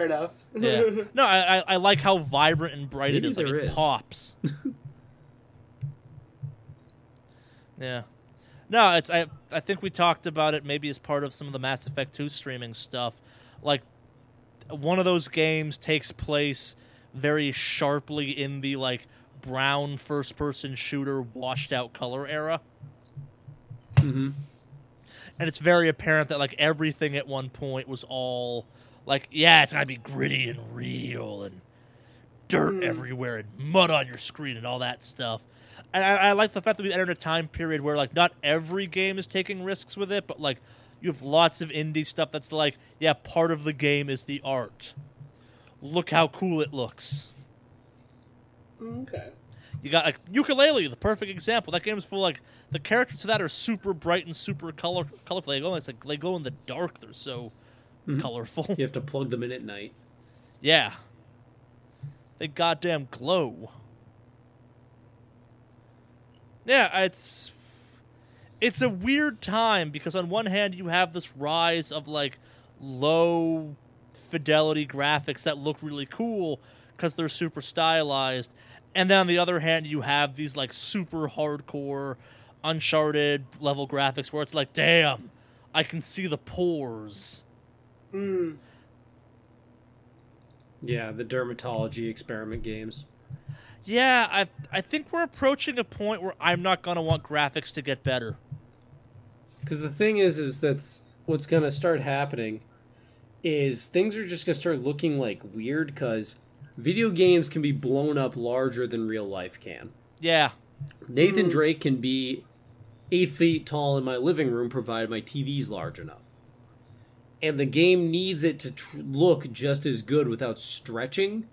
enough. Yeah. (laughs) no, I, I, I like how vibrant and bright Maybe it is. Like there it is. pops. (laughs) yeah. No, it's I I think we talked about it maybe as part of some of the Mass Effect 2 streaming stuff. Like one of those games takes place very sharply in the like brown first person shooter washed out color era. Mm-hmm. and it's very apparent that like everything at one point was all like yeah it's gotta be gritty and real and dirt Hmm. everywhere and mud on your screen and all that stuff and I, I like the fact that we entered a time period where like not every game is taking risks with it but like you have lots of indie stuff that's like yeah part of the game is the art look how cool it looks okay. you got like Yooka-Laylee, the perfect example. That game is full like the characters to that are super bright and super color colorful. They go it's like they glow in the dark. They're so Mhm. colorful. You have to plug them in at night. yeah, they goddamn glow. Yeah, it's it's a weird time because on one hand you have this rise of like low fidelity graphics that look really cool because they're super stylized And then on the other hand, you have these like super hardcore, Uncharted level graphics where it's like, damn, I can see the pores. Mm. Yeah, the dermatology experiment games. Yeah, I I think we're approaching a point where I'm not gonna want graphics to get better. Because the thing is, is that's what's gonna start happening. Is things are just gonna start looking like weird because video games can be blown up larger than real life can. Yeah. Nathan mm-hmm. Drake can be eight feet tall in my living room provided my TV's large enough. And the game needs it to tr- look just as good without stretching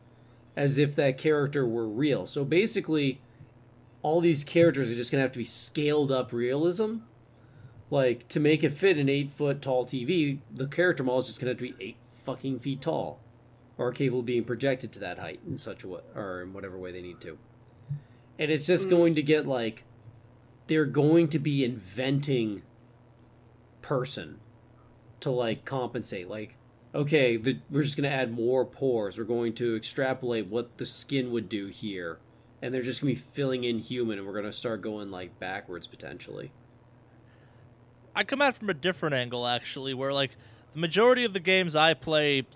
as if that character were real. So basically, all these characters are just going to have to be scaled up realism. Like, to make it fit an eight foot tall TV, the character model is just going to have to be eight fucking feet tall. Or capable of being projected to that height in such a way, or in whatever way they need to. And it's just mm. going to get like they're going to be inventing person to like compensate like okay the, we're just going to add more pores. We're going to extrapolate what the skin would do here. And they're just going to be filling in human and we're going to start going like backwards potentially. I come at from a different angle actually, where like the majority of the games I play,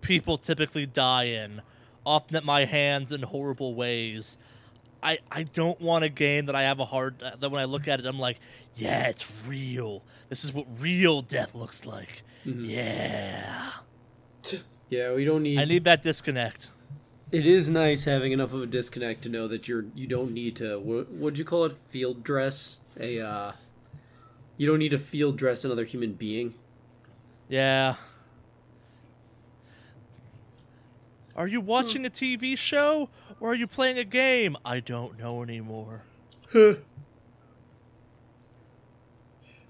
people typically die in, often at my hands in horrible ways. I I don't want a game that I have a hard that when I look at it I'm like, yeah, it's real. This is what real death looks like. Yeah. yeah we don't need I need that disconnect. it is nice having enough of a disconnect to know that you're you don't need to what would you call it field dress a uh you don't need to field dress another human being Yeah. Are you watching a TV show or are you playing a game? I don't know anymore. Huh.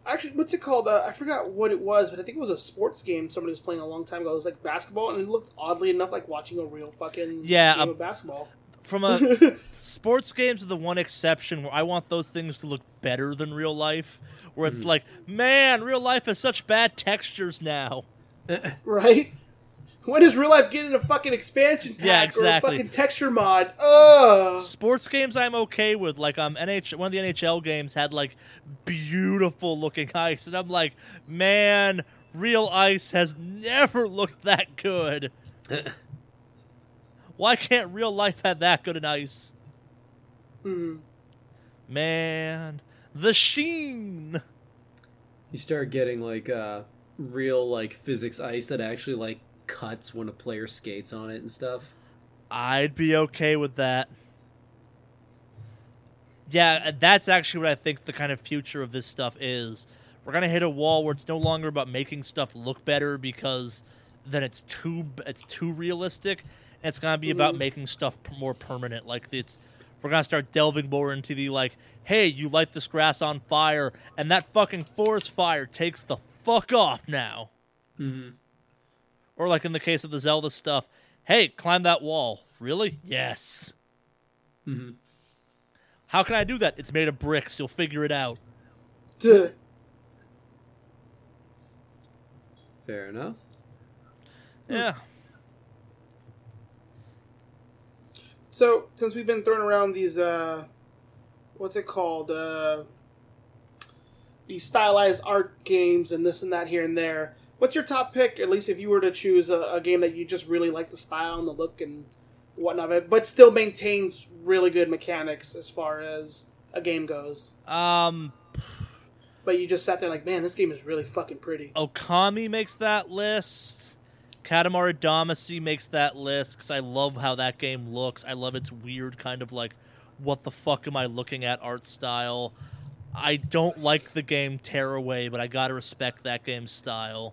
Actually, what's it called? Uh, I forgot what it was, but I think it was a sports game somebody was playing a long time ago. It was like basketball, and it looked oddly enough like watching a real fucking Yeah, game a- of basketball. From a (laughs) sports games are the one exception where I want those things to look better than real life. Where it's like, man, real life has such bad textures now. (laughs) right? When does real life get a fucking expansion pack Yeah, or a fucking texture mod? Ugh. Sports games I'm okay with. Like um NH one of the NHL games had like beautiful looking (laughs) ice, and I'm like, man, real ice has never (laughs) looked that good. (laughs) Why can't real life have that good an ice? Mm. Man, the sheen. you start getting like uh real like physics ice that actually like cuts when a player skates on it and stuff I'd be okay with that. Yeah, that's actually what I think the kind of future of this stuff is. We're gonna hit a wall where it's no longer about making stuff look better because then it's too it's too realistic, and it's gonna be about making stuff more permanent. Like it's we're gonna start delving more into the like, hey, you light this grass on fire, and that fucking forest fire takes the fuck off now. mm-hmm. Or like in the case of the Zelda stuff, hey, climb that wall. Really? Yes. Mm-hmm. How can I do that? It's made of bricks. You'll figure it out. Duh. fair enough Yeah. So, since we've been throwing around these, uh, what's it called? Uh, these stylized art games and this and that here and there. What's your top pick, at least if you were to choose a, a game that you just really like the style and the look and whatnot of it, but still maintains really good mechanics as far as a game goes? Um, But you just sat there like, man, this game is really fucking pretty. Okami makes that list. Katamari Damacy makes that list because I love how that game looks. I love its weird kind of like, what the fuck am I looking at art style. I don't like the game Tearaway, but I gotta respect that game's style.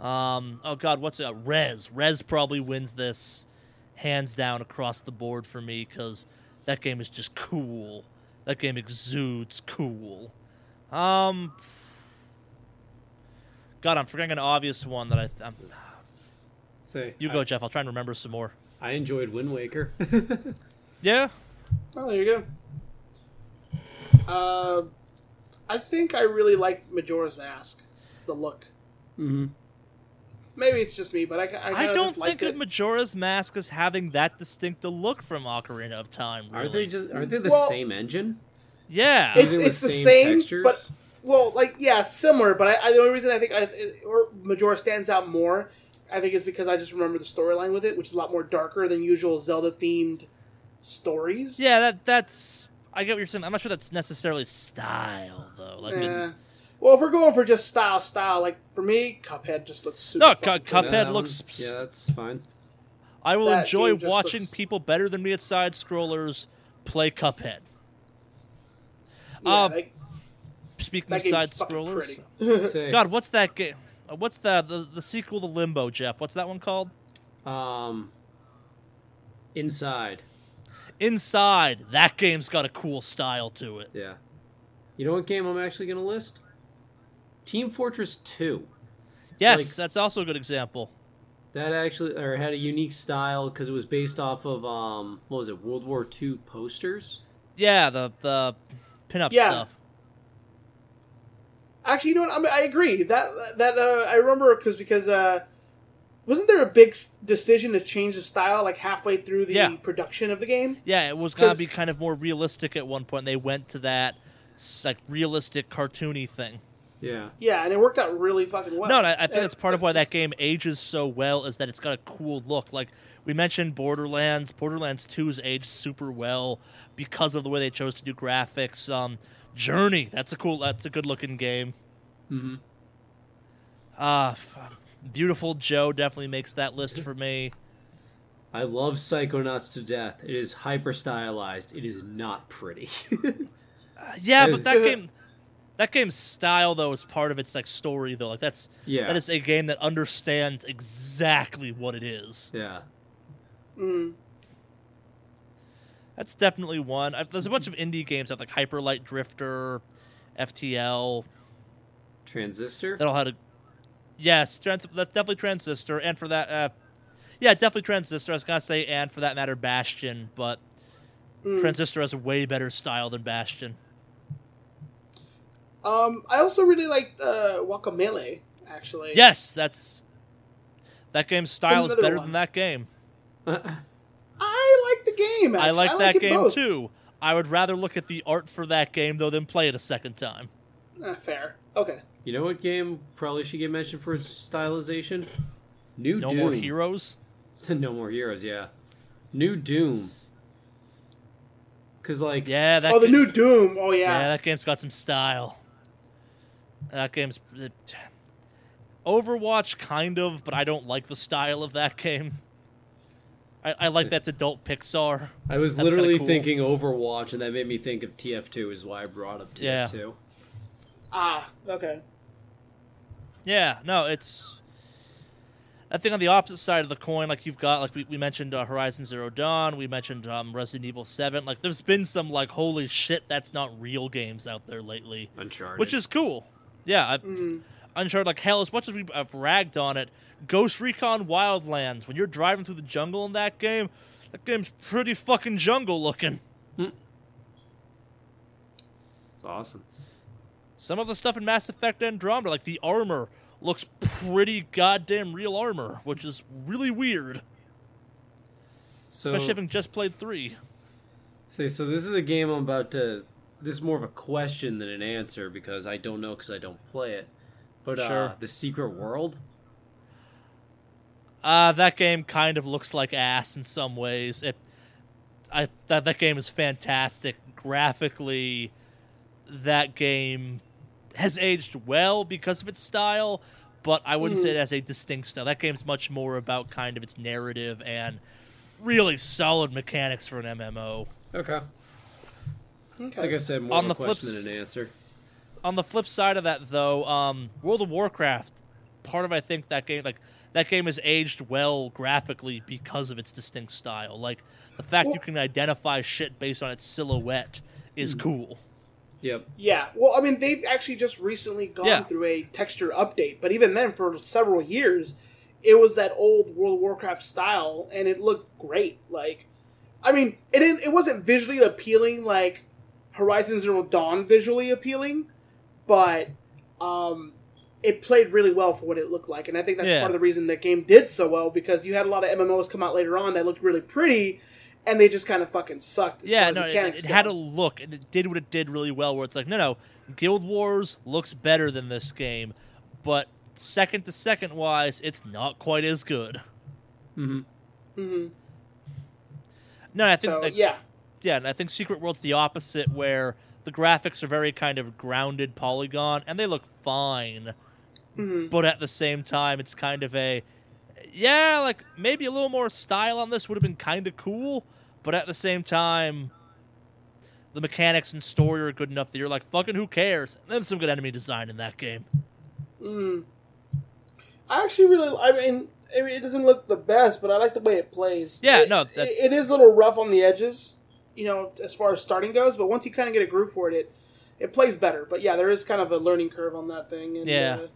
Um, oh god, what's it? Rez. Rez probably wins this hands down across the board for me because that game is just cool. That game exudes cool. Um, God, I'm forgetting an obvious one that I. I'm, say you go, Jeff. I'll try and remember some more. I, I enjoyed wind waker (laughs) Yeah. Oh, there you go. Uh, I think I really liked Majora's Mask, the look. mm-hmm. Maybe it's just me, but I, I, I don't just think it. of Majora's Mask as having that distinct a look from Ocarina of Time. Really. Are they just are they the Well- same engine? Yeah. It's, Using the the same same, textures? but well, like yeah, similar. But I, I, the only reason I think I, it- or Majora stands out more, I think, is because I just remember the storyline with it, which is a lot more darker than usual Zelda themed stories. yeah, that that's. I get what you're saying. I'm not sure that's necessarily style though. Like Eh. it's Well, if we're going for just style, style, like for me, Cuphead just looks super. No, fucking Cu- Cuphead cool. that looks- one- yeah, that's fine. I will That enjoy watching looks- people better than me at side scrollers play Cuphead. Yeah, Um, like, Speaking that of side scrollers, God, what's that game? uh, What's the, the the sequel to Limbo, Jeff? What's that one called? um, inside. Inside. That game's got a cool style to it. Yeah. You know what game I'm actually gonna list? Team Fortress Two. Yes, Like- that's also a good example. That actually or had a unique style because it was based off of um what was it World War II posters. Yeah, the the pinup Yeah. stuff. Actually, you know what? I, mean, I agree that that uh, I remember because because uh, wasn't there a big decision to change the style like halfway through the Yeah. production of the game? Yeah, it was gonna 'Cause- be kind of more realistic at one point. They went to that like realistic cartoony thing. Yeah. Yeah, and it worked out really fucking well. No, and I, I think Uh, that's part of why that game ages so well is that it's got a cool look. Like we mentioned, Borderlands. Borderlands 2's aged super well because of the way they chose to do graphics. Um, Journey. That's a cool. That's a good looking game. Mm-hmm. Uh, f- Beautiful Joe definitely makes that list for me. I love Psychonauts to death. It is hyper stylized. It is not pretty. (laughs) Yeah, but that (laughs) game, that game's style though is part of its like story though. Like that's yeah. that is a game that understands exactly what it is. yeah. Mm. That's definitely one. I, there's a bunch of indie games that like Hyper Light Drifter, FTL. Transistor. That all had a yes, trans, that's definitely Transistor, and for that, uh, yeah, definitely Transistor. I was gonna say, and for that matter, Bastion, but Mm. Transistor has a way better style than Bastion. Um, I also really liked uh, Guacamelee. Actually, Yes, that's that game's style is better one. than that game. I like the game. Actually. I like that it game both. too. I would rather look at the art for that game though than play it a second time. Uh, fair. Okay. You know what game probably should get mentioned for its stylization? New Doom. No Doom. more heroes. (laughs) no more heroes. Yeah. New Doom. Cause like Yeah, that. oh, the ga- new Doom. Oh Yeah, yeah. that game's got some style. That game's it, Overwatch, kind of, but I don't like the style of that game. I, I like that's adult Pixar. I was That's literally cool. thinking Overwatch, and that made me think of TF2. Is why I brought up TF2. Ah, okay. Yeah, no, it's. I think on the opposite side of the coin, like you've got, like we, we mentioned uh, Horizon Zero Dawn, we mentioned um, Resident Evil 7. Like, there's been some, like, holy shit, that's not real games out there lately, Uncharted. which is cool. Yeah, I, Mm. Uncharted, like, hell, as much as we've ragged on it, Ghost Recon Wildlands, when you're driving through the jungle in that game, that game's pretty fucking jungle looking. it's awesome. Some of the stuff in Mass Effect Andromeda, like the armor, looks pretty goddamn real armor, which is really weird. So, Especially having just played three. say, so this is a game I'm about to. This is more of a question than an answer because I don't know because I don't play it. But uh, the Secret World. Uh, that game kind of looks like ass in some ways. It, I that that game is fantastic graphically. That game has aged well because of its style, but I wouldn't say it has a distinct style. That game's much more about kind of its narrative and really solid mechanics for an MMO. Okay. Okay. Like I said, more On of the a flip question s- than an answer. on the flip side of that though um, world of warcraft part of i think that game like that game has aged well graphically because of its distinct style like the fact you can identify shit based on its silhouette is cool Yep. Yeah, well, I mean, they've actually just recently gone Yeah. through a texture update, but even then, for several years, it was that old World of Warcraft style, and it looked great. Like, I mean, it didn't, it wasn't visually appealing like Horizon Zero Dawn visually appealing, but um, it played really well for what it looked like, and I think that's Yeah. part of the reason the game did so well because you had a lot of MMOs come out later on that looked really pretty, and they just kind of fucking sucked. As yeah, no, it, it had a look, and it did what it did really well. Where it's like, no, no, Guild Wars looks better than this game, but second to second wise, it's not quite as good. Mm-hmm. Mm-hmm. No, I think So that, yeah, yeah, and I think Secret World's the opposite, where the graphics are very kind of grounded polygon, and they look fine. Mhm. But at the same time, it's kind of a, yeah, like maybe a little more style on this would have been kind of cool. But at the same time, the mechanics and story are good enough that you're like, fucking who cares? And then some good enemy design in that game. Mm. I actually really. I mean, I mean, it doesn't look the best, but I like the way it plays. Yeah, It- no, it- it is a little rough on the edges, you know, as far as starting goes. But once you kind of get a groove for it, it it plays better. But yeah, there is kind of a learning curve on that thing. And, Yeah. Uh,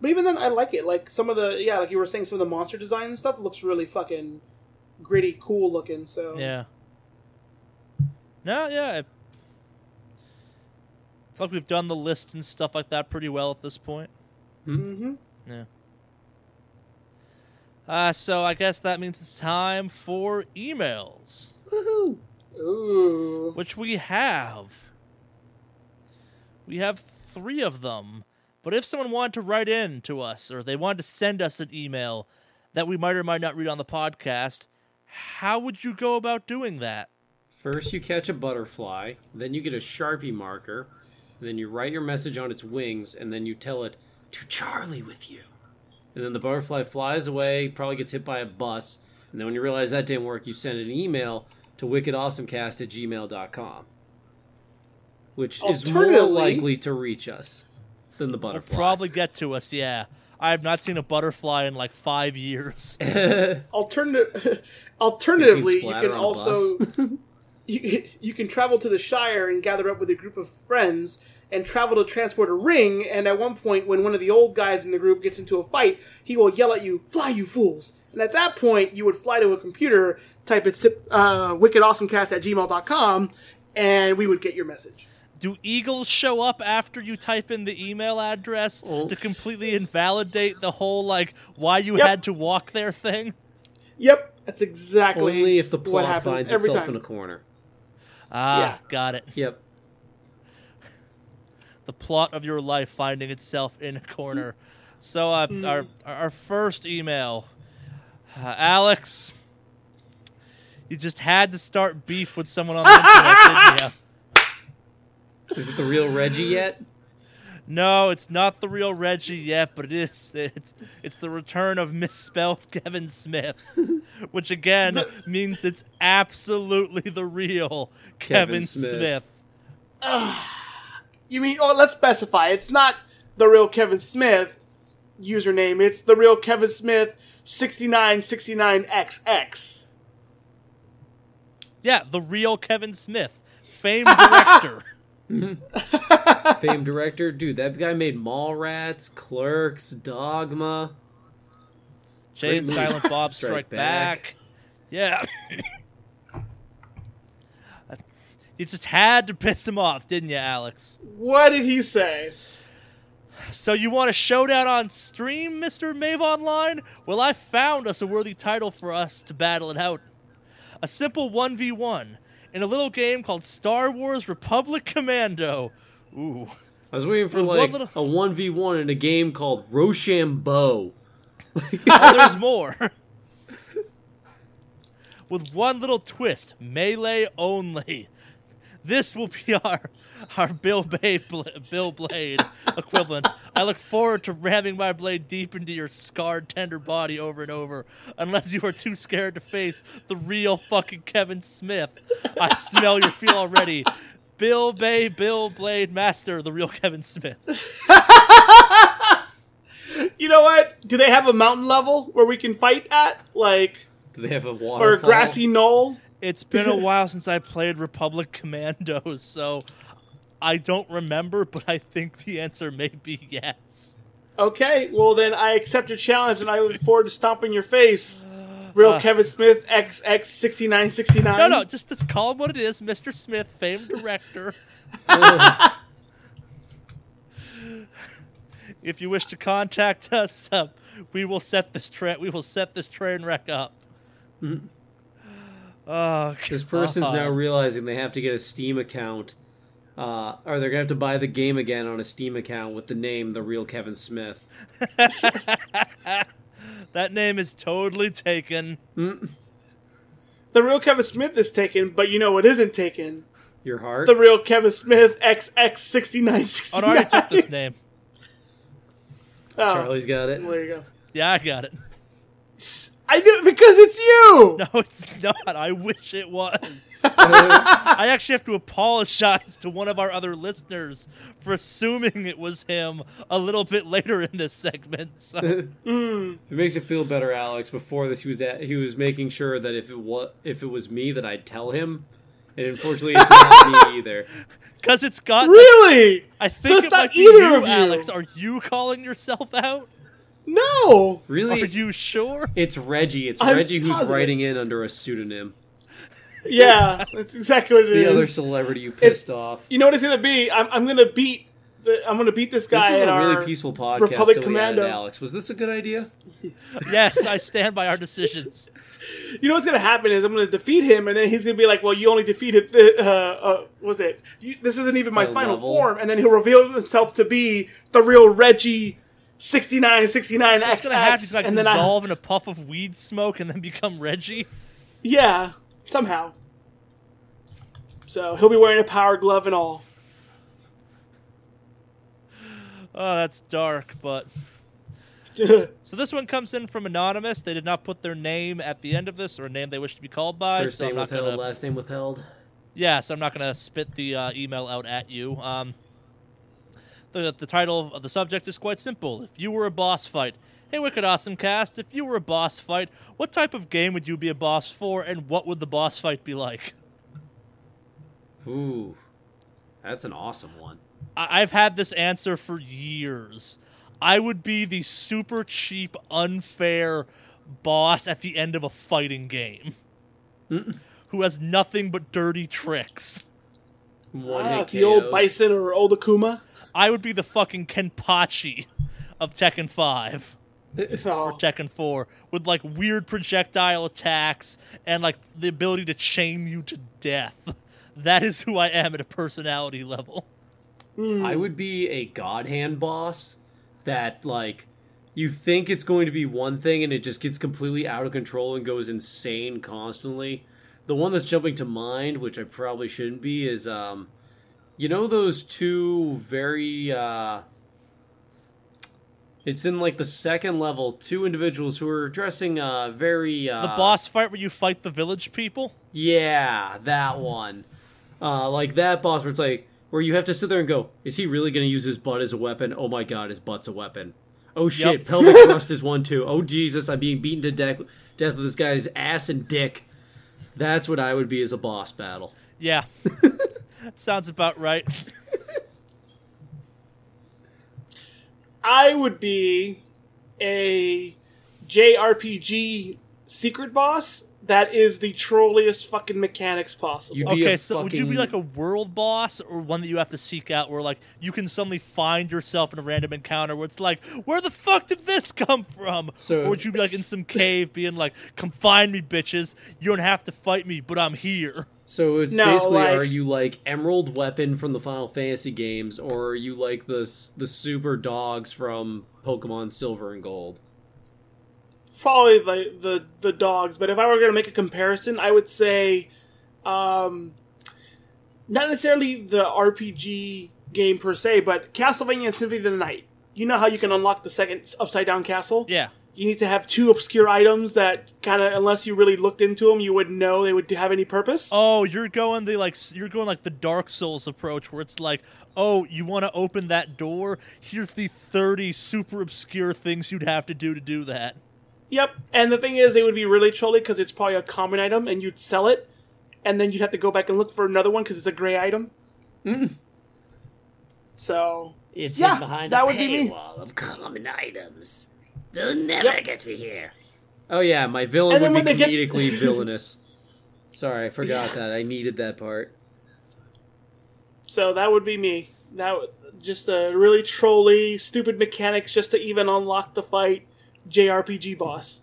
but even then, I like it. Like some of the yeah, like you were saying, some of the monster design and stuff looks really fucking gritty, cool looking. So Yeah. No, yeah. I feel like we've done the list and stuff like that pretty well at this point. Mm-hmm. Yeah. Uh, so I guess that means it's time for emails, Woohoo! Ooh. which we have. We have three of them. But if someone wanted to write in to us or they wanted to send us an email that we might or might not read on the podcast, how would you go about doing that? First, you catch a butterfly, then you get a sharpie marker, then you write your message on its wings, and then you tell it to Charlie with you. And then the butterfly flies away, probably gets hit by a bus, and then when you realize that didn't work, you send an email to wickedawesomecast at gmail.com, which is more likely to reach us than the Will butterfly. probably get to us, yeah. I have not seen a butterfly in like five years. (laughs) Alternative, (laughs) alternatively, you can also (laughs) you, you can travel to the Shire and gather up with a group of friends and travel to transport a ring. And at one point, when one of the old guys in the group gets into a fight, he will yell at you, "Fly, you fools!" And at that point, you would fly to a computer, type it uh, wickedawesomecast at gmail.com, and we would get your message. Do eagles show up after you type in the email address Oh. to completely invalidate the whole like why you Yep. had to walk there thing? Yep, that's exactly Only if the what plot happens finds every itself time. in a corner. Ah, Yeah. got it. Yep. The plot of your life finding itself in a corner. So uh, Hmm. our our first email, uh, Alex. You just had to start beef with someone on the internet. Is it the real Reggie yet? No, it's not the real Reggie yet, but it is. It's it's the return of misspelled (laughs) Kevin Smith, which again means it's absolutely the real Kevin, Kevin Smith. Smith. You mean? Oh, let's specify. It's not the real Kevin Smith username. It's the real Kevin Smith 6969xx. Yeah, the real Kevin Smith, famed director. (laughs) Famed director, dude. That guy made Mallrats, Clerks, Dogma. Jay and. Silent Bob Strike Strike Back. Back. Yeah. you just had to piss him off, didn't you, Alex? What did he say? So you want a showdown on stream, Mr. Mave Online? Well, I found us a worthy title for us to battle it out. A simple 1v1 in a little game called Star Wars Republic Commando. Ooh. I was waiting for one like little- a one v one in a game called Rochambeau. (laughs) Oh, there's more. (laughs) With one little twist, melee only. This will be (laughs) our our Bill Blade, Bill Blade equivalent. I look forward to ramming my blade deep into your scarred, tender body over and over, unless you are too scared to face the real fucking Kevin Smith. I smell your feel already. Bill Bay, Bill Blade Master, the real Kevin Smith. (laughs) You know what? Do they have a mountain level where we can fight at, like, Do they have a water? or a grassy knoll? It's been a (laughs) while since I played Republic Commandos, (laughs) so I don't remember, but I think the answer may be yes. Okay, well then I accept your challenge and I look forward to stomping your face. Real Uh. Kevin Smith XX sixty nine sixty nine. No, no, just, just call him what it is, Mr. Smith, famed director. (laughs) If you wish to contact us, uh, we will set this train. We will set this train wreck up. Oh, This person's now realizing they have to get a Steam account, uh, or they're gonna have to buy the game again on a Steam account with the name The Real Kevin Smith. (laughs) that name is totally taken. The real Kevin Smith is taken, but you know what isn't taken? Your heart? The real Kevin Smith XX6969. Oh, I already took this (laughs) name. Oh, Charlie's got it. there you go. Yeah, I got it. I knew because it's you. (laughs) No, it's not. I wish it was. (laughs) I actually have to apologize to one of our other listeners for assuming it was him a little bit later in this segment. So, If (laughs) hmm. it makes you feel better, Alex, before this he was at, he was making sure that if it was if it was me that I'd tell him, and unfortunately it's not me either. because it's got. Really? I think it's it not might be either you, of you. Alex. Are you calling yourself out? No. Really, Are you sure? it's Reggie. It's I'm Reggie who's positive. writing in under a pseudonym. Yeah, that's exactly what It's it the is. other celebrity you pissed off. you know what it's gonna be? I'm, I'm gonna beat. The, I'm gonna beat this This guy was at a our. really peaceful podcast. Republic till we added Commando. Alex, was this a good idea? (laughs) yes, I stand by our decisions. You know what's gonna happen is I'm gonna defeat him, and then he's gonna be like, "Well, you only defeated the. Uh, uh, was it? You, this isn't even my The final level. form." And then he'll reveal himself to be the real Reggie. 69, 69, It's gonna have XX, to like and then I, dissolve in a puff of weed smoke and then (laughs) become Reggie. yeah, somehow. So he'll be wearing a power glove and all. (sighs) Oh, that's dark, but (laughs) So this one comes in from anonymous. They did not put their name at the end of this or a name they wish to be called by. First so I'm name not withheld, gonna. last name withheld. Yeah, so I'm not gonna spit the uh, email out at you. Um, the the title of the subject is quite simple. If you were a boss fight, hey Wicked Awesome Cast, if you were a boss fight, what type of game would you be a boss for, and what would the boss fight be like? Ooh, that's an awesome one. I- I've had this answer for years. I would be the super cheap, unfair boss at the end of a fighting game who has nothing but dirty tricks. One Ah, hit the old Bison or old Akuma. I would be the fucking Jinpachi of Tekken 5 (laughs) Oh, or Tekken 4 with like weird projectile attacks and like the ability to chain you to death. That is who I am at a personality level. I would be a god hand boss that like you think it's going to be one thing and it just gets completely out of control and goes insane constantly. The one that's jumping to mind, which I probably shouldn't be, is um you know those two very uh it's in like the second level, two individuals who are dressing uh very uh The boss fight where you fight the village people? Yeah, that one. Uh, like that boss where it's like where you have to sit there and go, is he really going to use his butt as a weapon? Oh my god, his butt's a weapon. Oh shit, Yep. pelvic thrust is one too. Oh Jesus, I'm being beaten to death, death with this guy's ass and dick. That's what I would be as a boss battle. Yeah. (laughs) Sounds about right. I would be a JRPG secret boss that is the trolliest fucking mechanics possible. You'd be Okay, a so would you be like a world boss or one that you have to seek out where like you can suddenly find yourself in a random encounter where it's like, where the fuck did this come from? So- or would you be like in some cave being like, come find me, bitches. You don't have to fight me, but I'm here. So it's No, basically, like- are you like Emerald Weapon from the Final Fantasy games, or are you like the the super dogs from Pokemon Silver and Gold? Probably the, the the dogs, but if I were going to make a comparison, I would say, um, not necessarily the RPG game per se, but Castlevania Symphony of the Night. You know how you can unlock the second upside down castle? Yeah. You need to have two obscure items that kind of, unless you really looked into them, you wouldn't know they would have any purpose. Oh, you're going the like you're going like the Dark Souls approach where it's like, oh, you want to open that door? Here's the 30 super obscure things you'd have to do to do that. Yep. And the thing is, they would be really trolly because it's probably a common item, and you'd sell it, and then you'd have to go back and look for another one because it's a gray item. Mm. So It's Yeah, behind that a would be me. of common items. They'll never Yep. get me here. Oh yeah, my villain And would be when they get- (laughs) villainous. Sorry, I forgot that. I needed that part. so that would be me. That was just a really trolly, stupid mechanics just to even unlock the fight. JRPG boss.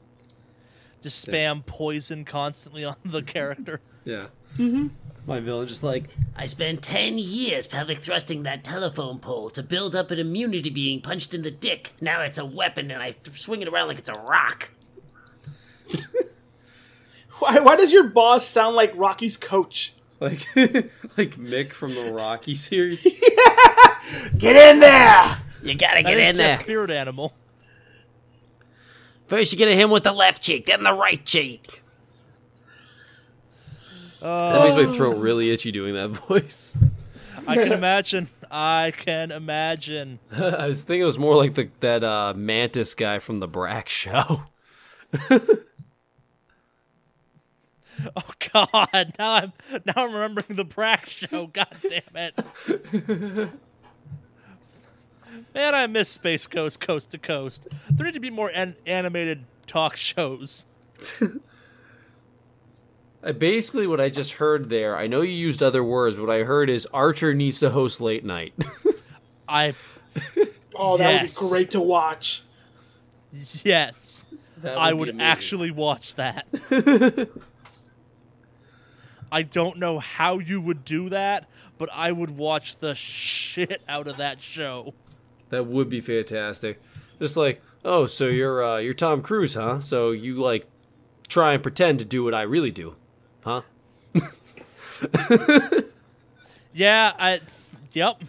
Just spam poison constantly on the character. (laughs) Yeah. Mm-hmm. My villain is like, I spent 10 years pelvic thrusting that telephone pole to build up an immunity being punched in the dick. Now it's a weapon and I th- swing it around like it's a rock. (laughs) Why, why does your boss sound like Rocky's coach? like, (laughs) like Mick from the Rocky series. Get in there! You gotta That get is in just there. spirit animal. First, you get him with the left cheek, then the right cheek. that makes my throat really itchy doing that (laughs) voice. I can imagine. I can imagine. (laughs) I was thinking it was more like the that uh, Mantis guy from the Brak show. (laughs) Oh God! Now I'm now I'm remembering the Brak show. God damn it! Man, I miss Space Ghost Coast to Coast. There need to be more an- animated talk shows. (laughs) Basically, what I just heard there, I know you used other words, but what I heard is Archer needs to host late night. (laughs) I (laughs) Oh, that Yes. would be great to watch. yes, That I would amazing. actually watch that. I don't know how you would do that, but I would watch the shit out of that show. That would be fantastic. Just like, oh, so you're uh, you're Tom Cruise, huh? So you like try and pretend to do what I really do, huh? (laughs) Yeah, I. Yep.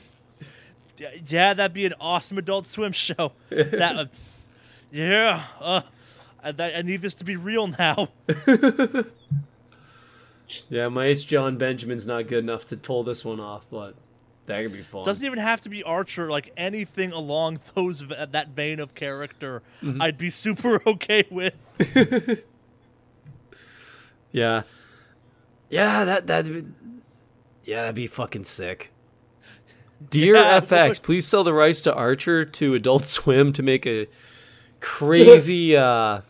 Yeah, that'd be an awesome Adult Swim show. (laughs) that. would yeah. Uh, I, I need this to be real now. (laughs) Yeah, my H. John Benjamin's not good enough to pull this one off, but that could be fun. Doesn't even have to be Archer. Like anything along those that vein of character, I'd be super (laughs) okay with. (laughs) Yeah, yeah, that that, yeah, that'd be fucking sick. Dear Yeah, FX, please sell the rights to Archer to Adult Swim to make a crazy (laughs) uh,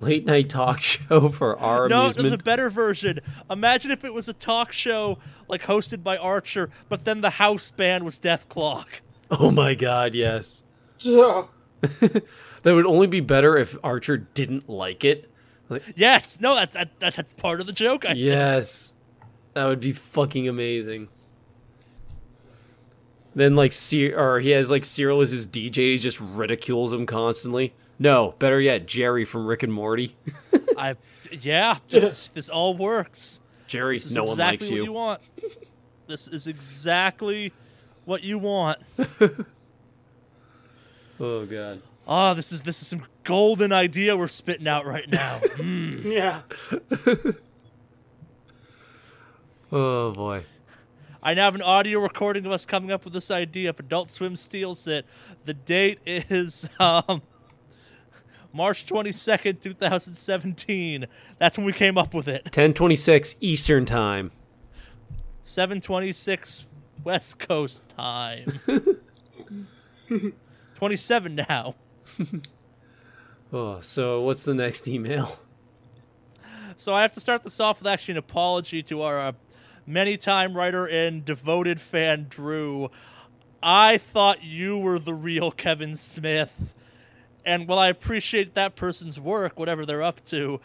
late night talk (laughs) show for our No, there's a better version. Imagine if it was a talk show like hosted by Archer, but then the house band was Death Clock. Oh my god, yes. Ugh. (laughs) That would only be better if Archer didn't like it. Like, Yes, no, that's that, that's part of the joke. I think. Yes. That would be fucking amazing. Then like Cyr- or he has like Cyril as his DJ, he just ridicules him constantly. No, better yet, Jerry from Rick and Morty. (laughs) I, yeah, this, this all works. Jerry, This is no one exactly likes what you. you want. This is exactly what you want. (laughs) Oh god. Oh, this is this is some golden idea we're spitting out right now. (laughs) Mm. Yeah. Oh boy. I now have an audio recording of us coming up with this idea. If Adult Swim steals it, the date is um, March twenty second, two thousand seventeen. That's when we came up with it. 1026 Eastern time. Seven twenty six West Coast time. (laughs) Twenty seven now. (laughs) Oh, so what's the next email? So I have to start this off with actually an apology to our uh, many-time writer and devoted fan Drew. I thought you were the real Kevin Smith, and while I appreciate that person's work, whatever they're up to,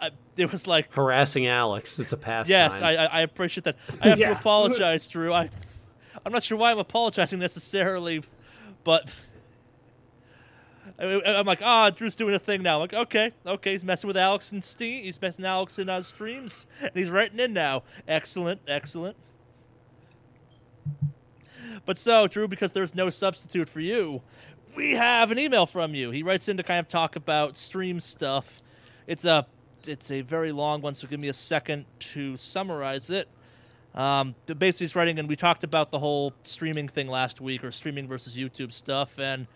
I, it was like, Harassing Alex. It's a pastime. yes, I, I I appreciate that. I have Yeah. to apologize, Drew. I, I'm not sure why I'm apologizing necessarily, but. I- I'm like, ah, Drew's doing a thing now. I'm like, okay, okay, he's messing with Alex and Steam. He's messing Alex in uh, streams, and he's writing in now. Excellent, excellent. But so, Drew, because there's no substitute for you, we have an email from you. He writes in to kind of talk about stream stuff. It's a it's a very long one, so give me a second to summarize it. Um, basically, he's writing, and we talked about the whole streaming thing last week, or streaming versus YouTube stuff, and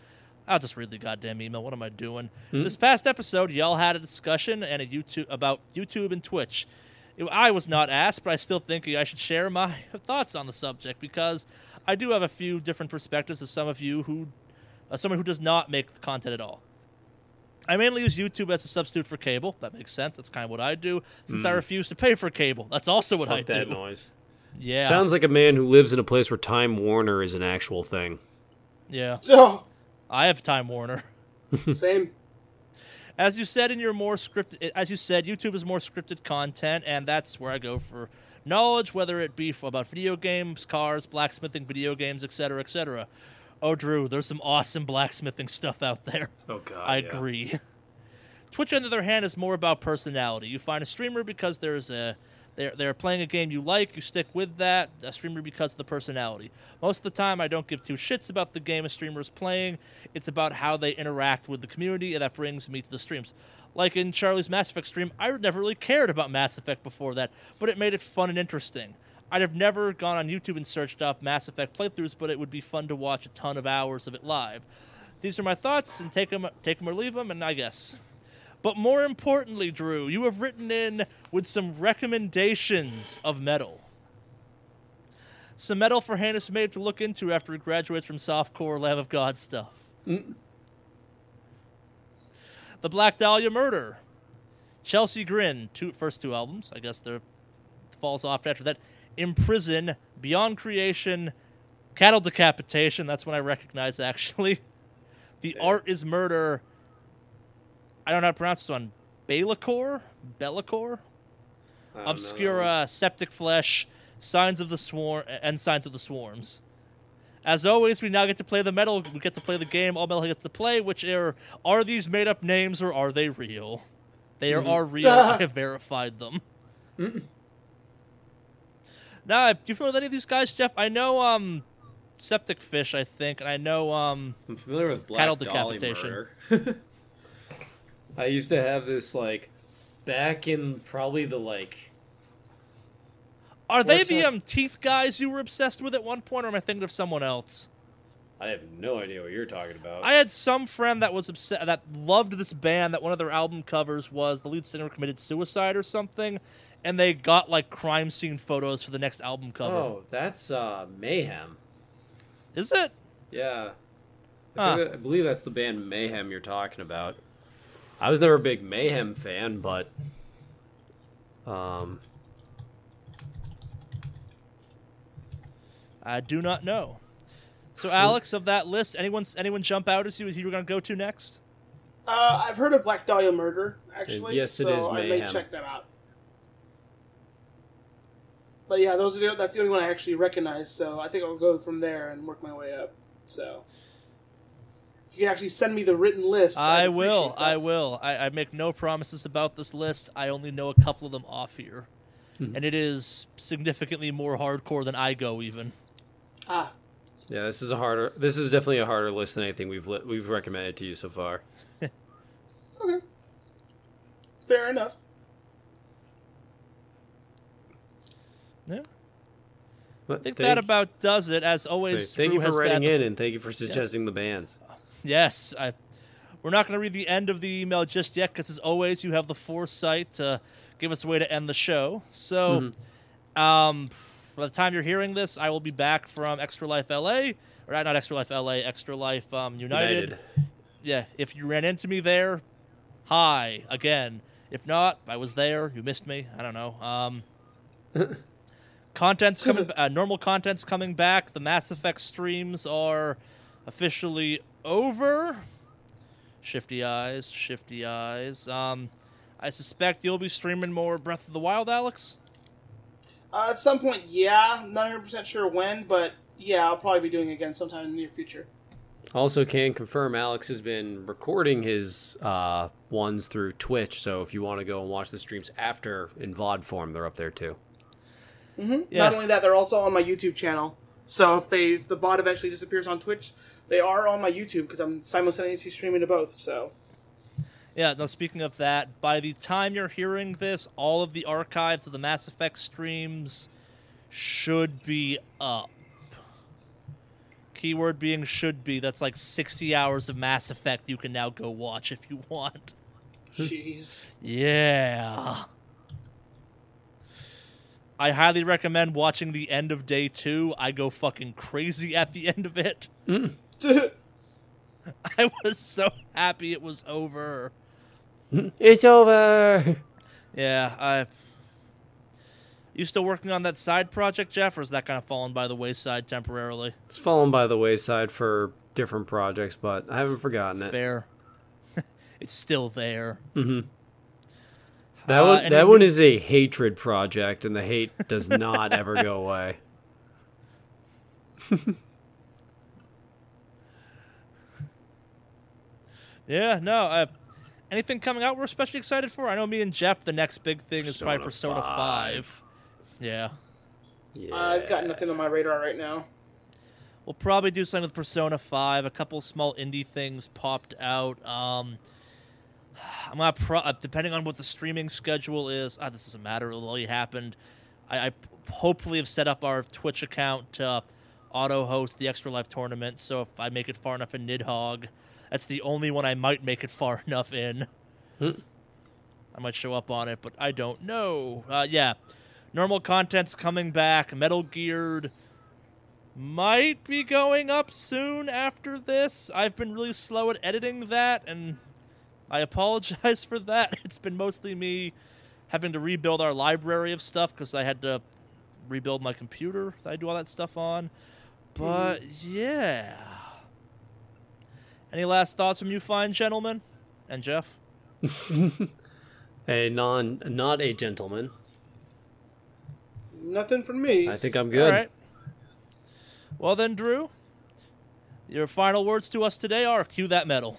I'll just read the goddamn email. What am I doing? This past episode, y'all had a discussion and a YouTube about YouTube and Twitch. It- I was not asked, but I still think I should share my (laughs) thoughts on the subject because I do have a few different perspectives of some of you who, uh, someone who does not make content at all. I mainly use YouTube as a substitute for cable. That makes sense. That's kind of what I do. Since I refuse to pay for cable, that's also what I Fuck that do. noise. Yeah. Sounds like a man who lives in a place where Time Warner is an actual thing. Yeah. (laughs) So I have Time Warner. (laughs) same. As you said in your more scripted, as you said, YouTube is more scripted content, and that's where I go for knowledge, whether it be about video games, cars, blacksmithing, video games, etc., etc. Oh, Drew, there's some awesome blacksmithing stuff out there. Oh god. I agree. Twitch, on the other hand, is more about personality. You find a streamer because there's a they're they're playing a game you like, you stick with that. A streamer because of the personality. Most of the time, I don't give two shits about the game a streamer is playing. It's about how they interact with the community, and that brings me to the streams. Like in Charlie's Mass Effect stream, I never really cared about Mass Effect before that, but it made it fun and interesting. I'd have never gone on YouTube and searched up Mass Effect playthroughs, but it would be fun to watch a ton of hours of it live. These are my thoughts, and take them, take them or leave them, and I guess. But more importantly, Drew, you have written in with some recommendations of metal. Some metal for Hannes Mabe to look into after he graduates from softcore Lamb of God stuff. Mm. The Black Dahlia Murder. Chelsea Grin, two first two albums. I guess there falls off after that. Imprison, Beyond Creation, Cattle Decapitation. That's when I recognize actually. (laughs) Thy Art is Murder. I don't know how to pronounce this one. Be'lakor? Be'lakor? Obscura, Septic Flesh, Signs of the Swarm, and Signs of the Swarms. As always, we now get to play the metal. We get to play the game all metal gets to play, which are are these made up names or are they real? They are, are real. (laughs) I have verified them. Now, do you familiar with any of these guys, Jeff? I know um, Septic Fish, I think, and I know um, I'm familiar with Black Cattle Dolly decapitation. murder. (laughs) I used to have this like back in probably the like are they the um, teeth guys you were obsessed with at one point, or am I thinking of someone else? I have no idea what you're talking about. I had some friend that was upset that loved this band that one of their album covers was the lead singer committed suicide or something, and they got like crime scene photos for the next album cover. oh, that's uh Mayhem. Is it? Yeah. I, Huh. think that- I believe that's the band Mayhem you're talking about. I was never a big Mayhem fan, but um I do not know. So, Alex, of that list, anyone anyone jump out as you who you're going to go to next? Uh, I've heard of Black Dahlia Murder, actually. yes, it so is I may check that out. But yeah, those are the, that's the only one I actually recognize. So I think I'll go from there and work my way up. So you can actually send me the written list. I I'd will. I will. I, I make no promises about this list. I only know a couple of them off here, and it is significantly more hardcore than I go even. Ah, yeah, this is a harder this is definitely a harder list than anything we've li- we've recommended to you so far. (laughs) okay. Fair enough. Yeah. But I think that about does it. As always, thank Drew you for writing in and thank you for suggesting the bands. Yes, I. We're not going to read the end of the email just yet because, as always, you have the foresight to give us a way to end the show. So, um, by the time you're hearing this, I will be back from Extra Life LA, or not Extra Life LA, Extra Life um, United. United. Yeah, if you ran into me there, hi again. If not, I was there. You missed me. I don't know. Um, (laughs) content's coming. Uh, normal content's coming back. The Mass Effect streams are officially over. Shifty eyes, shifty eyes. Um, I suspect you'll be streaming more Breath of the Wild, Alex. Uh, at some point, yeah. Not 100 percent sure when, but yeah, I'll probably be doing it again sometime in the near future. Also, can confirm Alex has been recording his uh, ones through Twitch. So if you want to go and watch the streams after in VOD form, they're up there too. Mm-hmm. Yeah. Not only that, they're also on my YouTube channel. So if they if the bot eventually disappears on Twitch, they are on my YouTube because I'm simultaneously streaming to both. So Yeah, now speaking of that, by the time you're hearing this, all of the archives of the Mass Effect streams should be up. Keyword being should be. That's like 60 hours of Mass Effect you can now go watch if you want. jeez. (laughs) Yeah. I highly recommend watching the end of day two. I go fucking crazy at the (laughs) end of it. (laughs) I was so happy it was over. (laughs) It's over. Yeah, I. You still working on that side project, Jeff, or is that kind of fallen by the wayside temporarily? It's fallen by the wayside for different projects, but I haven't forgotten it. Fair. it's still there. Mm-hmm. That Uh, one, any that one new- is a hatred project, and the hate does not ever go away. (laughs) Yeah, no. Uh, anything coming out we're especially excited for? I know me and Jeff. The next big thing is probably Persona Persona 5. 5. Yeah. Yeah. I've got nothing on my radar right now. We'll probably do something with Persona 5. A couple small indie things popped out. Um, I'm gonna pro- uh, depending on what the streaming schedule is. Ah, this doesn't matter. It'll already happened. I hopefully have set up our Twitch account to auto host the Extra Life tournament. So if I make it far enough in Nidhogg, that's the only one I might make it far (laughs) enough in. Hmm. I might show up on it, but I don't know. Uh, yeah, normal content's coming back. Metal Geared might be going up soon after this. I've been really slow at editing that, and I apologize (laughs) for that. It's been mostly me having to rebuild our library of stuff because I had to rebuild my computer that I do all that stuff on. But yeah. Any last thoughts from you fine gentlemen? And Jeff? (laughs) a non, not a gentleman. Nothing from me. I think I'm good. All right. Well then, Drew, your final words to us today are cue that metal.